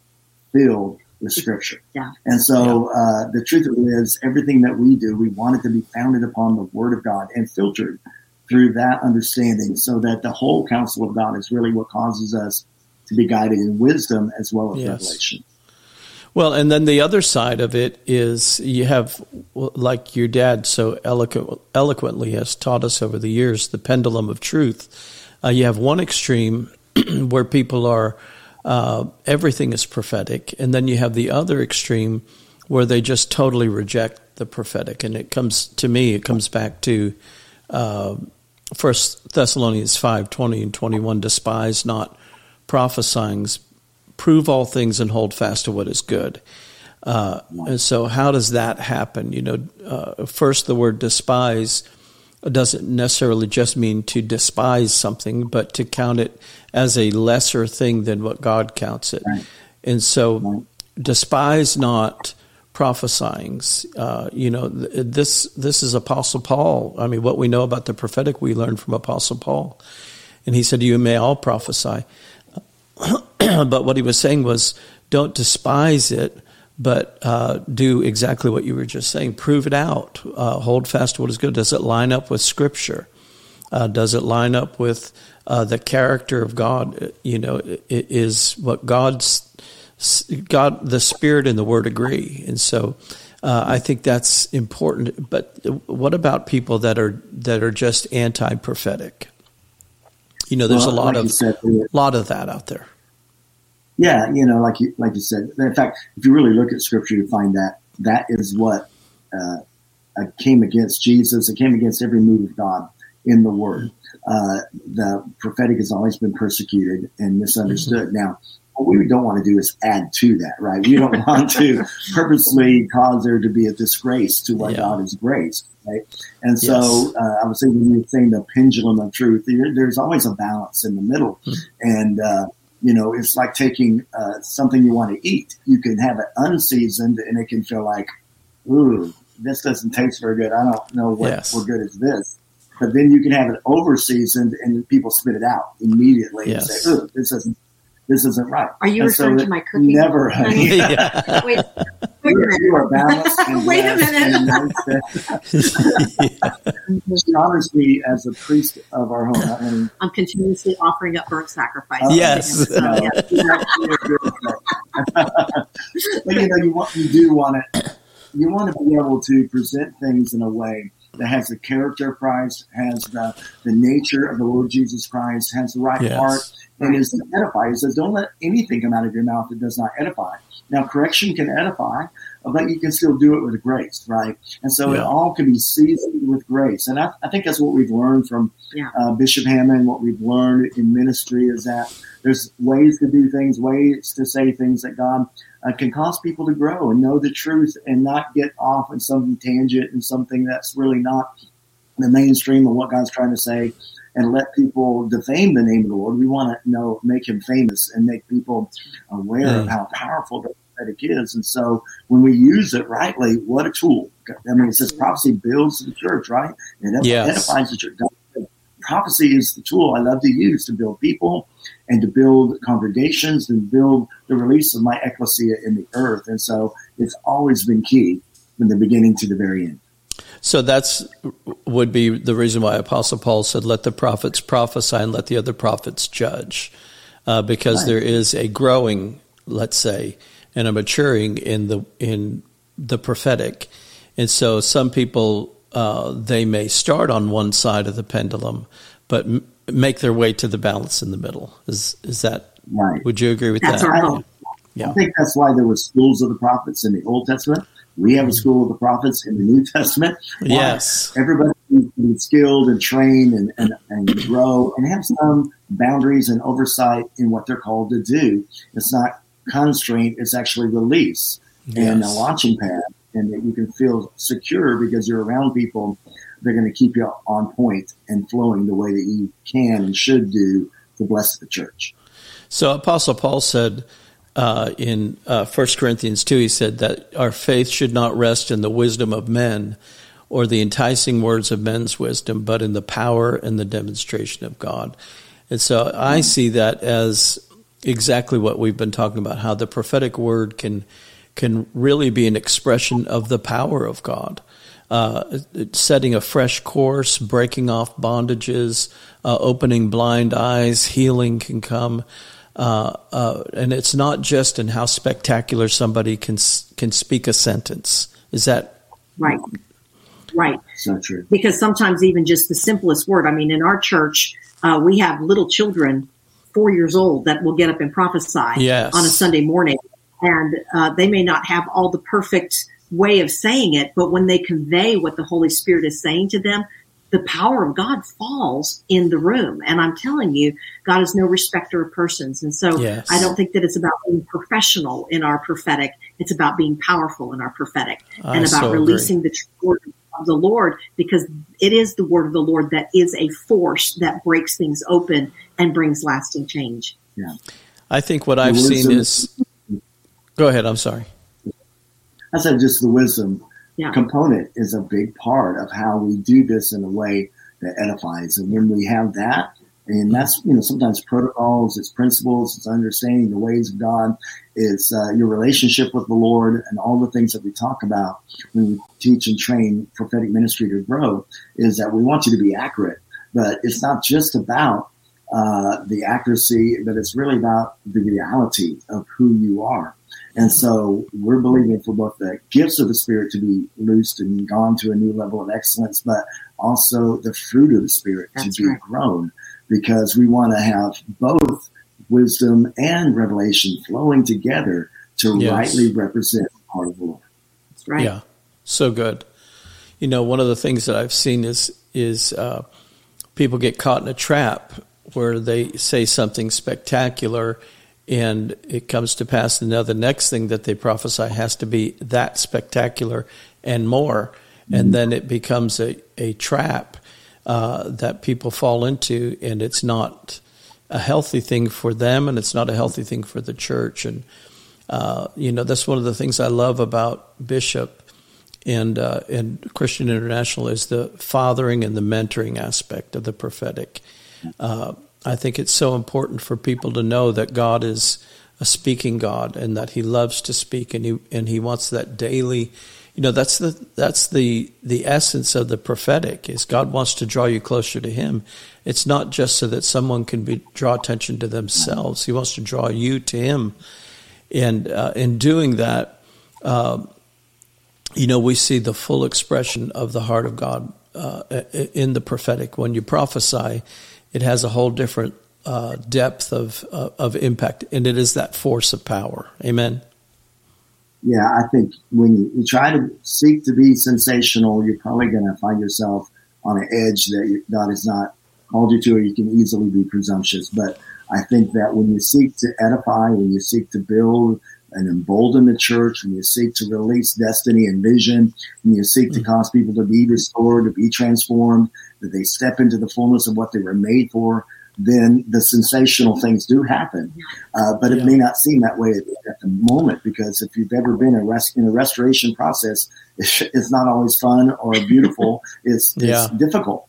S3: filled with scripture.
S4: Yeah.
S3: And so yeah. Uh, the truth of it is everything that we do, we want it to be founded upon the word of God and filtered through that understanding so that the whole counsel of God is really what causes us to be guided in wisdom as well as yes. revelation.
S2: Well, and then the other side of it is you have, like your dad so eloquent, eloquently has taught us over the years, the pendulum of truth. Uh, you have one extreme where people are, uh, everything is prophetic, and then you have the other extreme where they just totally reject the prophetic. And it comes, to me, it comes back to uh, First Thessalonians five twenty and twenty one. Despise not prophesying, prove all things and hold fast to what is good. Uh, and so, how does that happen? You know, uh, first the word despise doesn't necessarily just mean to despise something, but to count it as a lesser thing than what God counts it. Right. And so, despise not prophesying. Uh, you know, this this is Apostle Paul. I mean, what we know about the prophetic, we learned from Apostle Paul, and he said, "You may all prophesy," but what he was saying was, don't despise it. But uh, do exactly what you were just saying. Prove it out. Uh, hold fast to what is good. Does it line up with Scripture? Uh, does it line up with uh, the character of God? You know, is what God's God, the Spirit and the Word agree, and so uh, I think that's important. But what about people that are that are just anti prophetic? You know, there's well, a lot like of said, lot of that out there.
S3: Yeah, you know, like you like you said. In fact, if you really look at Scripture, you find that that is what uh, came against Jesus. It came against every move of God in the Word. Uh, the prophetic has always been persecuted and misunderstood. Mm-hmm. Now, what we don't want to do is add to that, right? We don't want to purposely cause there to be a disgrace to what yeah. God has graced, right? And so yes. uh, I was thinking you're saying the pendulum of truth. there's always a balance in the middle, mm-hmm. and uh, you know, it's like taking uh, something you want to eat. You can have it unseasoned, and it can feel like, ooh, this doesn't taste very good. I don't know what yes. what good is this. But then you can have it over seasoned, and people spit it out immediately yes. and say, ooh, this doesn't this isn't right.
S4: Are you and referring so to my cooking?
S3: Never. yeah.
S4: Wait, wait a minute. You are balanced
S3: wait a minute. she honors me as a priest of our home. I
S4: mean, I'm continuously offering up burnt sacrifice.
S2: Uh, yes.
S3: but you know, you want, you do want to, you want to be able to present things in a way that has the character of Christ, has the, the nature of the Lord Jesus Christ, has the right yes. heart, and is to edify. He says, don't let anything come out of your mouth that does not edify. Now, correction can edify, but you can still do it with grace, right? And so yeah. it all can be seasoned with grace. And I, I think that's what we've learned from yeah. uh, Bishop Hamon, what we've learned in ministry is that there's ways to do things, ways to say things that God uh, can cause people to grow and know the truth and not get off in some tangent and something that's really not the mainstream of what God's trying to say and let people defame the name of the Lord. We want to know, make him famous and make people aware mm. of how powerful the prophetic is. And so when we use it rightly, what a tool. I mean, it says prophecy builds the church, right? It yes. edifies the church. Prophecy is the tool I love to use to build people and to build congregations and build the release of my ecclesia in the earth. And so it's always been key from the beginning to the very end.
S2: So that's would be the reason why Apostle Paul said, "Let the prophets prophesy and let the other prophets judge," uh, because right. there is a growing, let's say, and a maturing in the in the prophetic, and so some people uh, they may start on one side of the pendulum, but m- make their way to the balance in the middle. Is is that right? Would you agree with
S4: that's
S2: that?
S4: Our
S3: Yeah. I think that's why there were schools of the prophets in the Old Testament we have a school of the prophets in the New Testament.
S2: Yes.
S3: Everybody be skilled and trained and, and, and grow and have some boundaries and oversight in what they're called to do. It's not constraint, it's actually release yes. and a launching pad and that you can feel secure because you're around people they're going to keep you on point and flowing the way that you can and should do to bless the church.
S2: So Apostle Paul said, uh, in uh, 1 Corinthians 2, he said that our faith should not rest in the wisdom of men or the enticing words of men's wisdom, but in the power and the demonstration of God. And so I see that as exactly what we've been talking about, how the prophetic word can can really be an expression of the power of God. Uh, setting a fresh course, breaking off bondages, uh, opening blind eyes, healing can come. Uh, uh, and it's not just in how spectacular somebody can can speak a sentence. Is that
S4: right? Right.
S3: So true.
S4: Because sometimes even just the simplest word. I mean, in our church, uh, we have little children, four years old, that will get up and prophesy
S2: yes.
S4: on a Sunday morning, and uh, they may not have all the perfect way of saying it, but when they convey what the Holy Spirit is saying to them, the power of God falls in the room. And I'm telling you, God is no respecter of persons. And so yes. I don't think that it's about being professional in our prophetic. It's about being powerful in our prophetic I and about so releasing agree. the word of the Lord because it is the word of the Lord that is a force that breaks things open and brings lasting change.
S3: Yeah.
S2: I think what I've seen is, go ahead. I'm sorry.
S3: I said just the wisdom yeah. component is a big part of how we do this in a way that edifies. And when we have that, and that's you know sometimes protocols, it's principles, it's understanding the ways of God, it's uh, your relationship with the Lord, and all the things that we talk about when we teach and train prophetic ministry to grow. Is that we want you to be accurate, but it's not just about uh, the accuracy, but it's really about the reality of who you are. And so we're believing for both the gifts of the Spirit to be loosed and gone to a new level of excellence, but also the fruit of the Spirit That's to be right. grown because we want to have both wisdom and revelation flowing together to yes. rightly represent the heart of the Lord.
S4: That's right.
S2: Yeah, so good. You know, one of the things that I've seen is is uh, people get caught in a trap where they say something spectacular and it comes to pass now the next thing that they prophesy has to be that spectacular and more and then it becomes a, a trap uh, that people fall into and it's not a healthy thing for them and it's not a healthy thing for the church and uh, you know that's one of the things I love about Bishop and uh, and Christian International is the fathering and the mentoring aspect of the prophetic. I think it's so important for people to know that God is a speaking God and that He loves to speak and He and He wants that daily. You know, that's the that's the the essence of the prophetic is God wants to draw you closer to Him. It's not just so that someone can be draw attention to themselves. He wants to draw you to Him, and uh, in doing that, uh, you know, we see the full expression of the heart of God uh, in the prophetic when you prophesy it has a whole different uh, depth of uh, of impact, and it is that force of power. Amen.
S3: Yeah, I think when you, you try to seek to be sensational, you're probably going to find yourself on an edge that God has not called you to, or you can easily be presumptuous. But I think that when you seek to edify, when you seek to build and embolden the church, when you seek to release destiny and vision, when you seek mm-hmm. to cause people to be restored, to be transformed, that they step into the fullness of what they were made for, then the sensational things do happen. Uh, but it yeah. may not seem that way at, at, the moment because if you've ever been a rest, in a restoration process, it's, it's not always fun or beautiful. it's, yeah. it's difficult.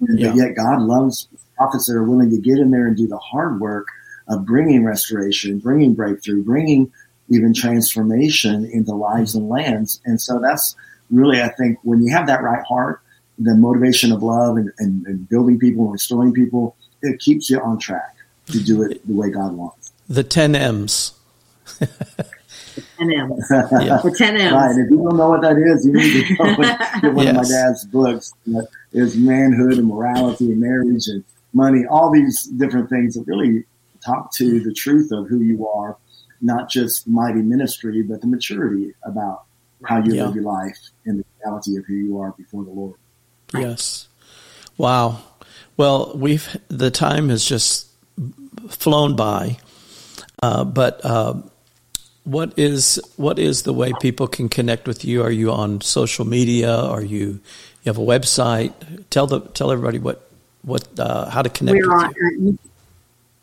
S3: Yeah. But yet God loves prophets that are willing to get in there and do the hard work of bringing restoration, bringing breakthrough, bringing even transformation into lives and lands. And so that's really, I think, when you have that right heart, the motivation of love and, and, and building people and restoring people, it keeps you on track to do it the way God wants.
S2: The 10 M's.
S4: 10 M's. yeah. The 10 M's.
S3: Right. If you don't know what that is, you need to go and get one yes. of my dad's books. There's manhood and morality and marriage and money, all these different things that really talk to the truth of who you are, not just mighty ministry, but the maturity about how you yeah. live your life and the reality of who you are before the Lord.
S2: Yes. Wow. Well, we've the time has just flown by, uh, but uh, what is what is the way people can connect with you? Are you on social media? Are you you have a website? Tell the tell everybody what what uh, how to connect We're with on, you.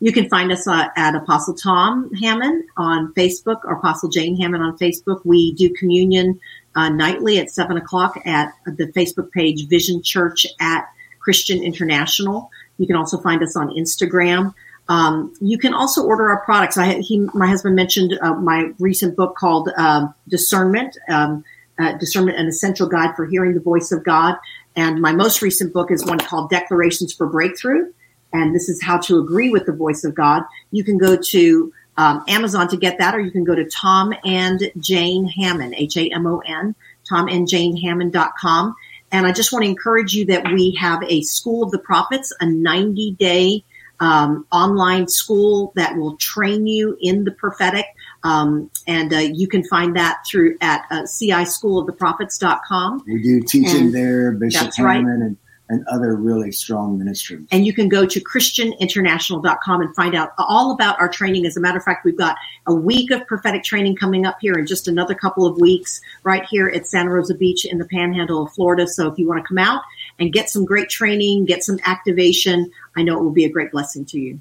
S4: Uh, you can find us uh, at Apostle Tom Hamon on Facebook or Apostle Jane Hamon on Facebook. We do communion uh, nightly at seven o'clock at the Facebook page Vision Church at Christian International. You can also find us on Instagram. Um, you can also order our products. I, he, my husband mentioned uh, my recent book called um, Discernment, um, uh, Discernment: An Essential Guide for Hearing the Voice of God. And my most recent book is one called Declarations for Breakthrough and this is how to agree with the voice of God. You can go to um, Amazon to get that, or you can go to Tom and Jane Hamon, H A M O N, Tom And Jane Hamon.com. And I just want to encourage you that we have a School of the Prophets, a 90 day um, online school that will train you in the prophetic. Um, and uh, you can find that through at uh, cischooloftheprophets.com.
S3: We do teaching and there, Bishop Hamon right. and and other really strong ministries.
S4: And you can go to christianinternational.com and find out all about our training. As a matter of fact, we've got a week of prophetic training coming up here in just another couple of weeks right here at Santa Rosa Beach in the panhandle of Florida. So if you want to come out and get some great training, get some activation, I know it will be a great blessing to you.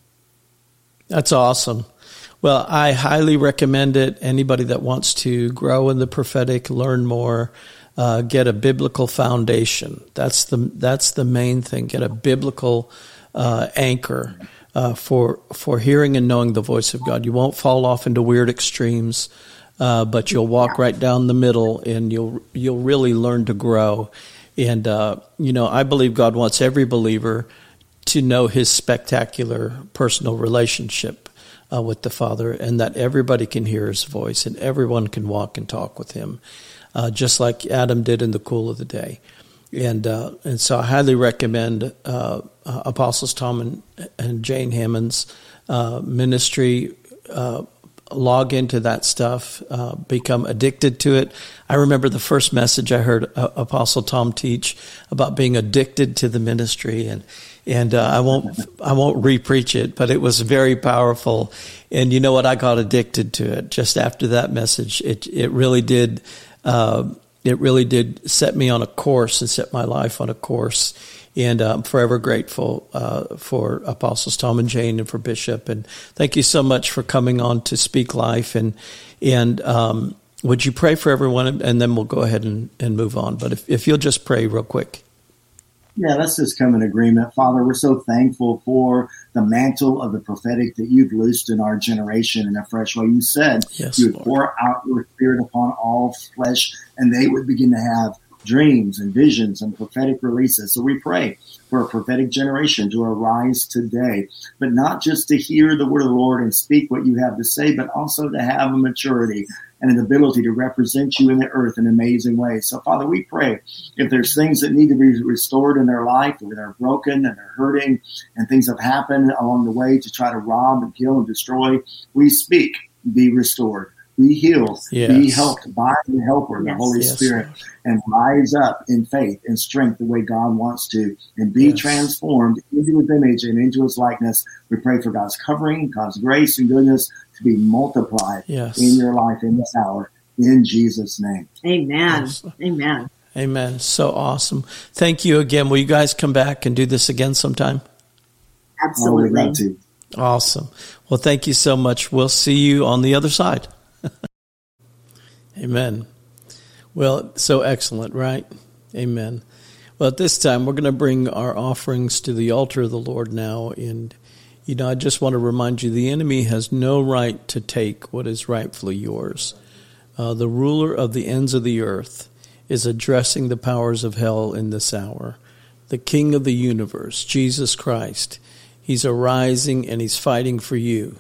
S2: That's awesome. Well, I highly recommend it. Anybody that wants to grow in the prophetic, learn more, uh, get a biblical foundation. That's the that's the main thing. Get a biblical uh, anchor uh, for for hearing and knowing the voice of God. You won't fall off into weird extremes, uh, but you'll walk right down the middle, and you'll you'll really learn to grow. And uh, you know, I believe God wants every believer to know His spectacular personal relationship uh, with the Father, and that everybody can hear His voice, and everyone can walk and talk with Him uh, just like Adam did in the cool of the day. And uh, and so I highly recommend uh, uh Apostles Tom and, and Jane Hamon's uh, ministry. Uh, log into that stuff, become addicted to it. I remember the first message I heard Apostle Tom teach about being addicted to the ministry, and and I won't I won't repreach it, but it was very powerful. And you know what? I got addicted to it just after that message. It it really did uh, it really did set me on a course and set my life on a course. And uh, I'm forever grateful uh, for Apostles Tom and Jane and for Bishop. And thank you so much for coming on to Speak Life. And and um, would you pray for everyone? And then we'll go ahead and, and move on. But if, if you'll just pray real quick.
S3: Yeah, let's just come in agreement. Father, we're so thankful for the mantle of the prophetic that you've loosed in our generation in a fresh way. You said yes, you would Lord. pour out your spirit upon all flesh and they would begin to have dreams and visions and prophetic releases. So we pray for a prophetic generation to arise today, but not just to hear the word of the Lord and speak what you have to say, but also to have a maturity and an ability to represent you in the earth in amazing ways. So, Father, we pray if there's things that need to be restored in their life, or they're broken and they're hurting, and things have happened along the way to try to rob and kill and destroy, we speak, be restored be healed, yes. be helped by the helper, yes. the Holy yes. Spirit, and rise up in faith and strength the way God wants to, and be transformed into his image and into his likeness. We pray for God's covering, God's grace and goodness to be multiplied
S2: yes.
S3: in your life in this hour in Jesus' name.
S4: Amen. Yes. Amen.
S2: Amen. So awesome. Thank you again. Will you guys come back and do this again sometime?
S4: Absolutely.
S3: Oh,
S2: awesome. Well, thank you so much. We'll see you on the other side. Amen. Well, so excellent, right? Amen. Well, at this time, we're going to bring our offerings to the altar of the Lord now. And, you know, I just want to remind you the enemy has no right to take what is rightfully yours. Uh, the ruler of the ends of the earth is addressing the powers of hell in this hour. The King of the universe, Jesus Christ, he's arising and he's fighting for you.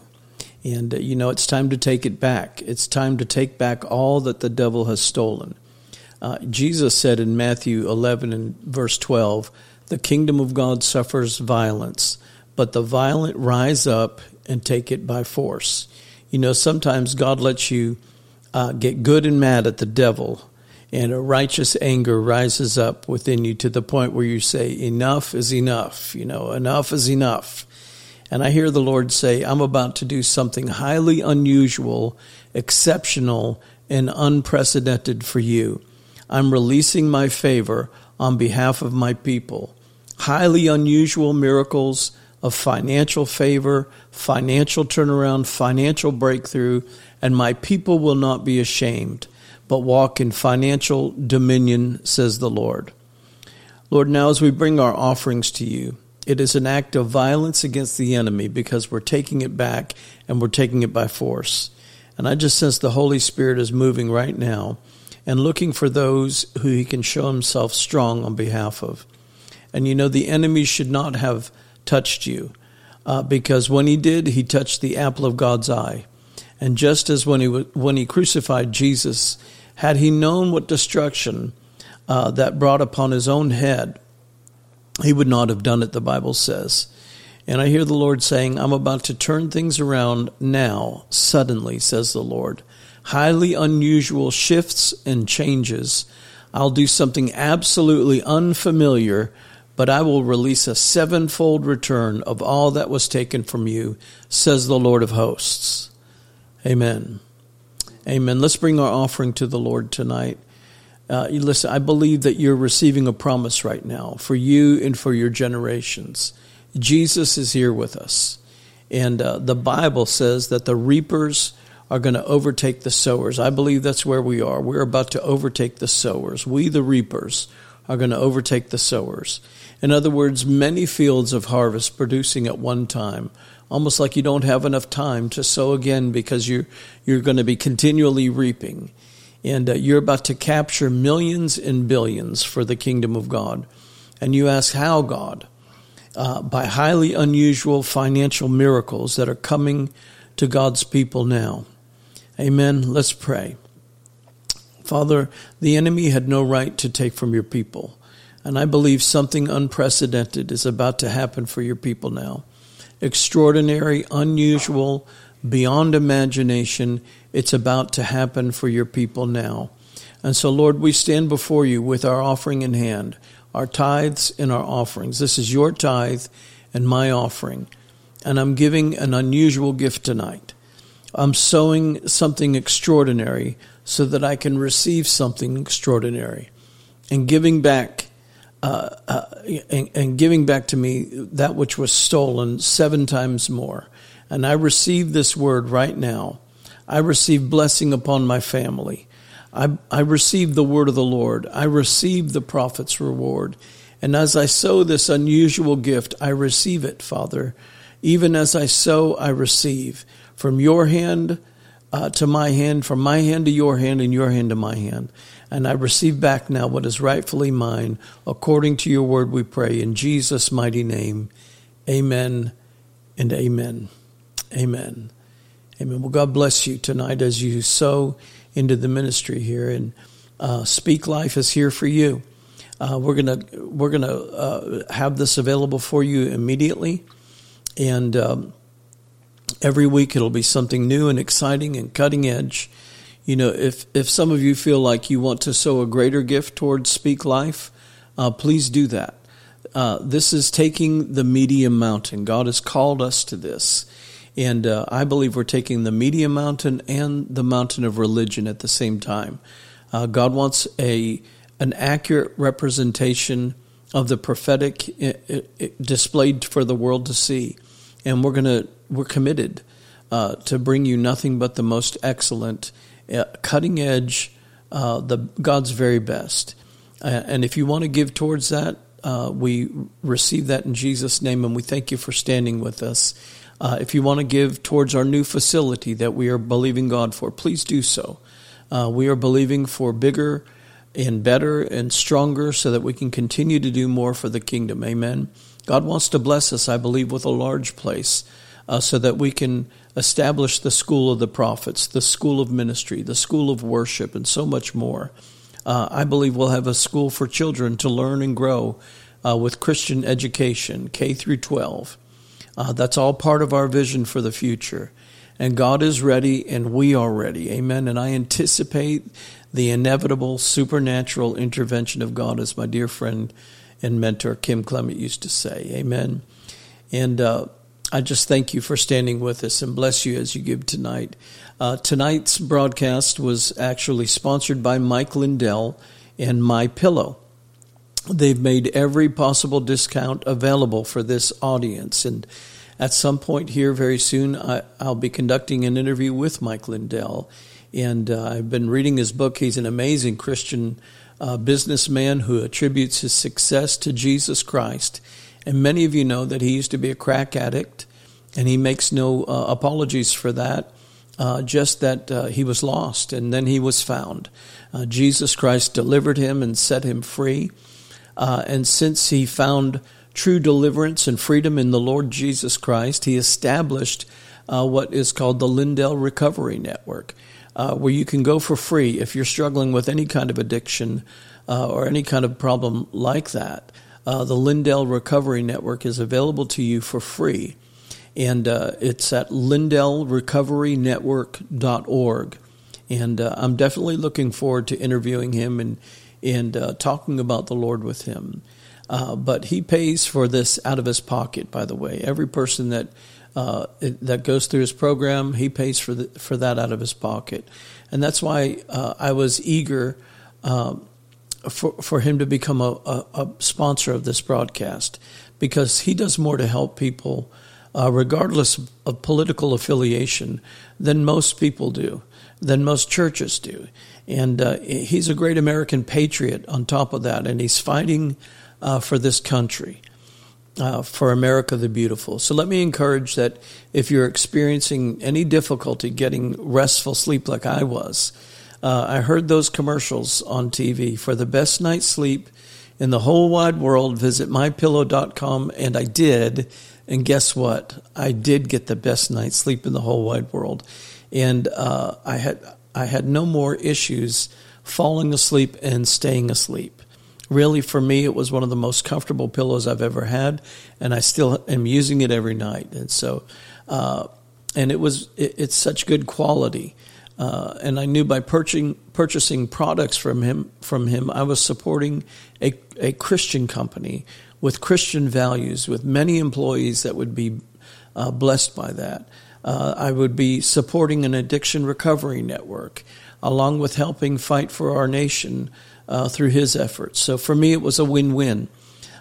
S2: And, uh, you know, it's time to take it back. It's time to take back all that the devil has stolen. Uh, Jesus said in Matthew 11 and verse 12, The kingdom of God suffers violence, but the violent rise up and take it by force. You know, sometimes God lets you uh, get good and mad at the devil, and a righteous anger rises up within you to the point where you say, Enough is enough. You know, enough is enough. And I hear the Lord say, I'm about to do something highly unusual, exceptional, and unprecedented for you. I'm releasing my favor on behalf of my people. Highly unusual miracles of financial favor, financial turnaround, financial breakthrough, and my people will not be ashamed, but walk in financial dominion, says the Lord. Lord, now as we bring our offerings to you, it is an act of violence against the enemy because we're taking it back and we're taking it by force. And I just sense the Holy Spirit is moving right now and looking for those who he can show himself strong on behalf of. And you know, the enemy should not have touched you uh, because when he did, he touched the apple of God's eye. And just as when he, when he crucified Jesus, had he known what destruction uh, that brought upon his own head, he would not have done it, the Bible says. And I hear the Lord saying, I'm about to turn things around now, suddenly, says the Lord highly unusual shifts and changes. I'll do something absolutely unfamiliar, but I will release a sevenfold return of all that was taken from you, says the Lord of hosts. Amen. Amen. Let's bring our offering to the Lord tonight. Uh, listen, I believe that you're receiving a promise right now for you and for your generations. Jesus is here with us. And uh, the Bible says that the reapers are going to overtake the sowers. I believe that's where we are. We're about to overtake the sowers. We, the reapers, are going to overtake the sowers. In other words, many fields of harvest producing at one time, almost like you don't have enough time to sow again because you're, you're going to be continually reaping. And uh, you're about to capture millions and billions for the kingdom of God. And you ask, how, God? Uh, by highly unusual financial miracles that are coming to God's people now. Amen. Let's pray. Father, the enemy had no right to take from your people. And I believe something unprecedented is about to happen for your people now. Extraordinary, unusual, beyond imagination. It's about to happen for your people now. And so, Lord, we stand before you with our offering in hand, our tithes and our offerings. This is your tithe and my offering. And I'm giving an unusual gift tonight. I'm sowing something extraordinary so that I can receive something extraordinary and giving back uh, uh, and, and, giving back to me that which was stolen seven times more. And I receive this word right now. I receive blessing upon my family. I, I receive the word of the Lord. I receive the prophet's reward. And as I sow this unusual gift, I receive it, Father. Even as I sow, I receive from your hand uh, to my hand, from my hand to your hand, and your hand to my hand. And I receive back now what is rightfully mine, according to your word, we pray. In Jesus' mighty name, amen and amen. Amen. Amen. Well, God bless you tonight as you sow into the ministry here. And uh, Speak Life is here for you. Uh, we're gonna we're gonna uh, have this available for you immediately, and um, every week it'll be something new and exciting and cutting edge. You know, if if some of you feel like you want to sow a greater gift towards Speak Life, uh, please do that. Uh, this is taking the medium mountain. God has called us to this. And uh, I believe we're taking the media mountain and the mountain of religion at the same time. Uh, God wants a an accurate representation of the prophetic displayed for the world to see, and we're gonna we're committed uh, to bring you nothing but the most excellent, uh, cutting edge, uh, the God's very best. and if you want to give towards that, we receive that in Jesus' name, and we thank you for standing with us. Uh, if you want to give towards our new facility that we are believing God for, please do so. Uh, we are believing for bigger and better and stronger so that we can continue to do more for the kingdom. Amen. God wants to bless us, I believe, with a large place uh, so that we can establish the school of the prophets, the school of ministry, the school of worship, and so much more. Uh, I believe we'll have a school for children to learn and grow uh, with Christian education, K through 12. Uh, that's all part of our vision for the future. And God is ready and we are ready. Amen. And I anticipate the inevitable supernatural intervention of God, as my dear friend and mentor Kim Clement used to say. Amen. And uh, I just thank you for standing with us and bless you as you give tonight. Uh, tonight's broadcast was actually sponsored by Mike Lindell and My Pillow. They've made every possible discount available for this audience. And at some point here, very soon, I, will be conducting an interview with Mike Lindell. And uh, I've been reading his book. He's an amazing Christian uh, businessman who attributes his success to Jesus Christ. And many of you know that he used to be a crack addict, and he makes no uh, apologies for that. Uh, just that uh, he was lost and then he was found. Uh, Jesus Christ delivered him and set him free. Uh, and since he found true deliverance and freedom in the Lord Jesus Christ, he established uh, what is called the Lindell Recovery Network, uh, where you can go for free if you're struggling with any kind of addiction uh, or any kind of problem like that. Uh, the Lindell Recovery Network is available to you for free. And uh, it's at lindellrecoverynetwork.org. And I'm definitely looking forward to interviewing him and and uh, talking about the Lord with him. Uh, but he pays for this out of his pocket. By the way, every person that uh, that goes through his program, he pays for the, for that out of his pocket, and that's why uh, I was eager um, for for him to become a, a, a, sponsor of this broadcast because he does more to help people, uh, regardless of political affiliation, than most people do, than most churches do. And uh, he's a great American patriot on top of that, and he's fighting uh, for this country, uh, for America the Beautiful. So let me encourage that if you're experiencing any difficulty getting restful sleep like I was, uh, I heard those commercials on TV for the best night's sleep in the whole wide world. Visit mypillow.com, and I did. And guess what? I did get the best night's sleep in the whole wide world. And uh, I had I had no more issues falling asleep and staying asleep. Really, for me, it was one of the most comfortable pillows I've ever had, and I still am using it every night. And so, uh, and it was it, it's such good quality. Uh, and I knew by purchasing purchasing products from him from him, I was supporting a a Christian company with Christian values, with many employees that would be uh, blessed by that. Uh, I would be supporting an addiction recovery network, along with helping fight for our nation uh, through his efforts. So for me, it was a win-win.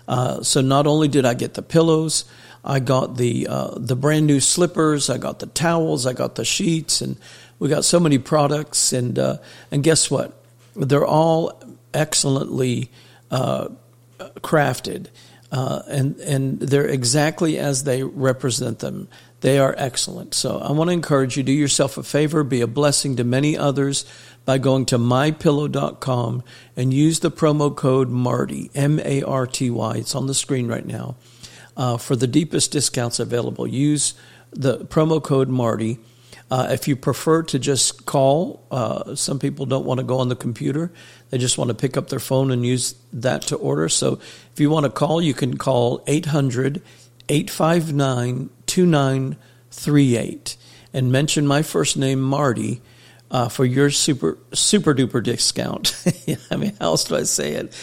S2: Uh, so not only did I get the pillows, I got the uh, the brand new slippers, I got the towels, I got the sheets, and we got so many products. And uh, and guess what? They're all excellently uh, crafted. Uh, and and they're exactly as they represent them. They are excellent. So I want to encourage you, do yourself a favor, be a blessing to many others by going to mypillow.com and use the promo code MARTY, M A R T Y. It's on the screen right now. Uh, for the deepest discounts available, use the promo code MARTY. Uh, if you prefer to just call, uh, some people don't want to go on the computer. They just want to pick up their phone and use that to order. So if you want to call, you can call 800 859 2938 and mention my first name, Marty, uh, for your super super duper discount. I mean, how else do I say it?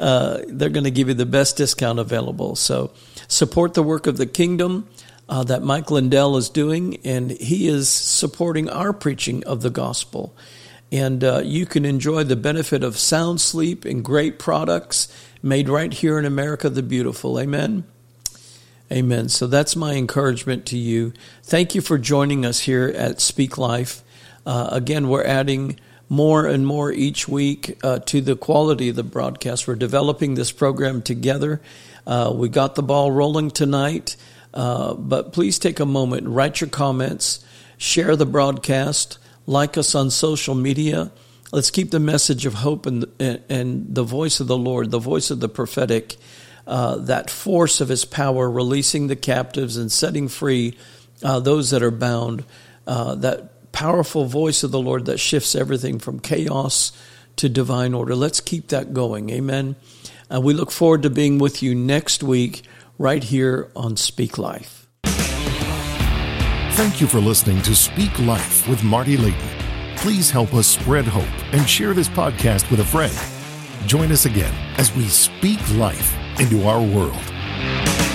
S2: Uh, they're going to give you the best discount available. So support the work of the kingdom. Uh, that Mike Lindell is doing, and he is supporting our preaching of the gospel. And uh, you can enjoy the benefit of sound sleep and great products made right here in America the Beautiful. Amen. Amen. So that's my encouragement to you. Thank you for joining us here at Speak Life. Uh, again, we're adding more and more each week uh, to the quality of the broadcast. We're developing this program together. Uh, we got the ball rolling tonight. Uh, but please take a moment write your comments, share the broadcast, like us on social media. Let's keep the message of hope and, and the voice of the Lord, the voice of the prophetic, uh, that force of his power, releasing the captives and setting free uh, those that are bound, uh, that powerful voice of the Lord that shifts everything from chaos to divine order. Let's keep that going. Amen. Uh, we look forward to being with you next week right here on Speak Life.
S1: Thank you for listening to Speak Life with Marty Layton. Please help us spread hope and share this podcast with a friend. Join us again as we speak life into our world.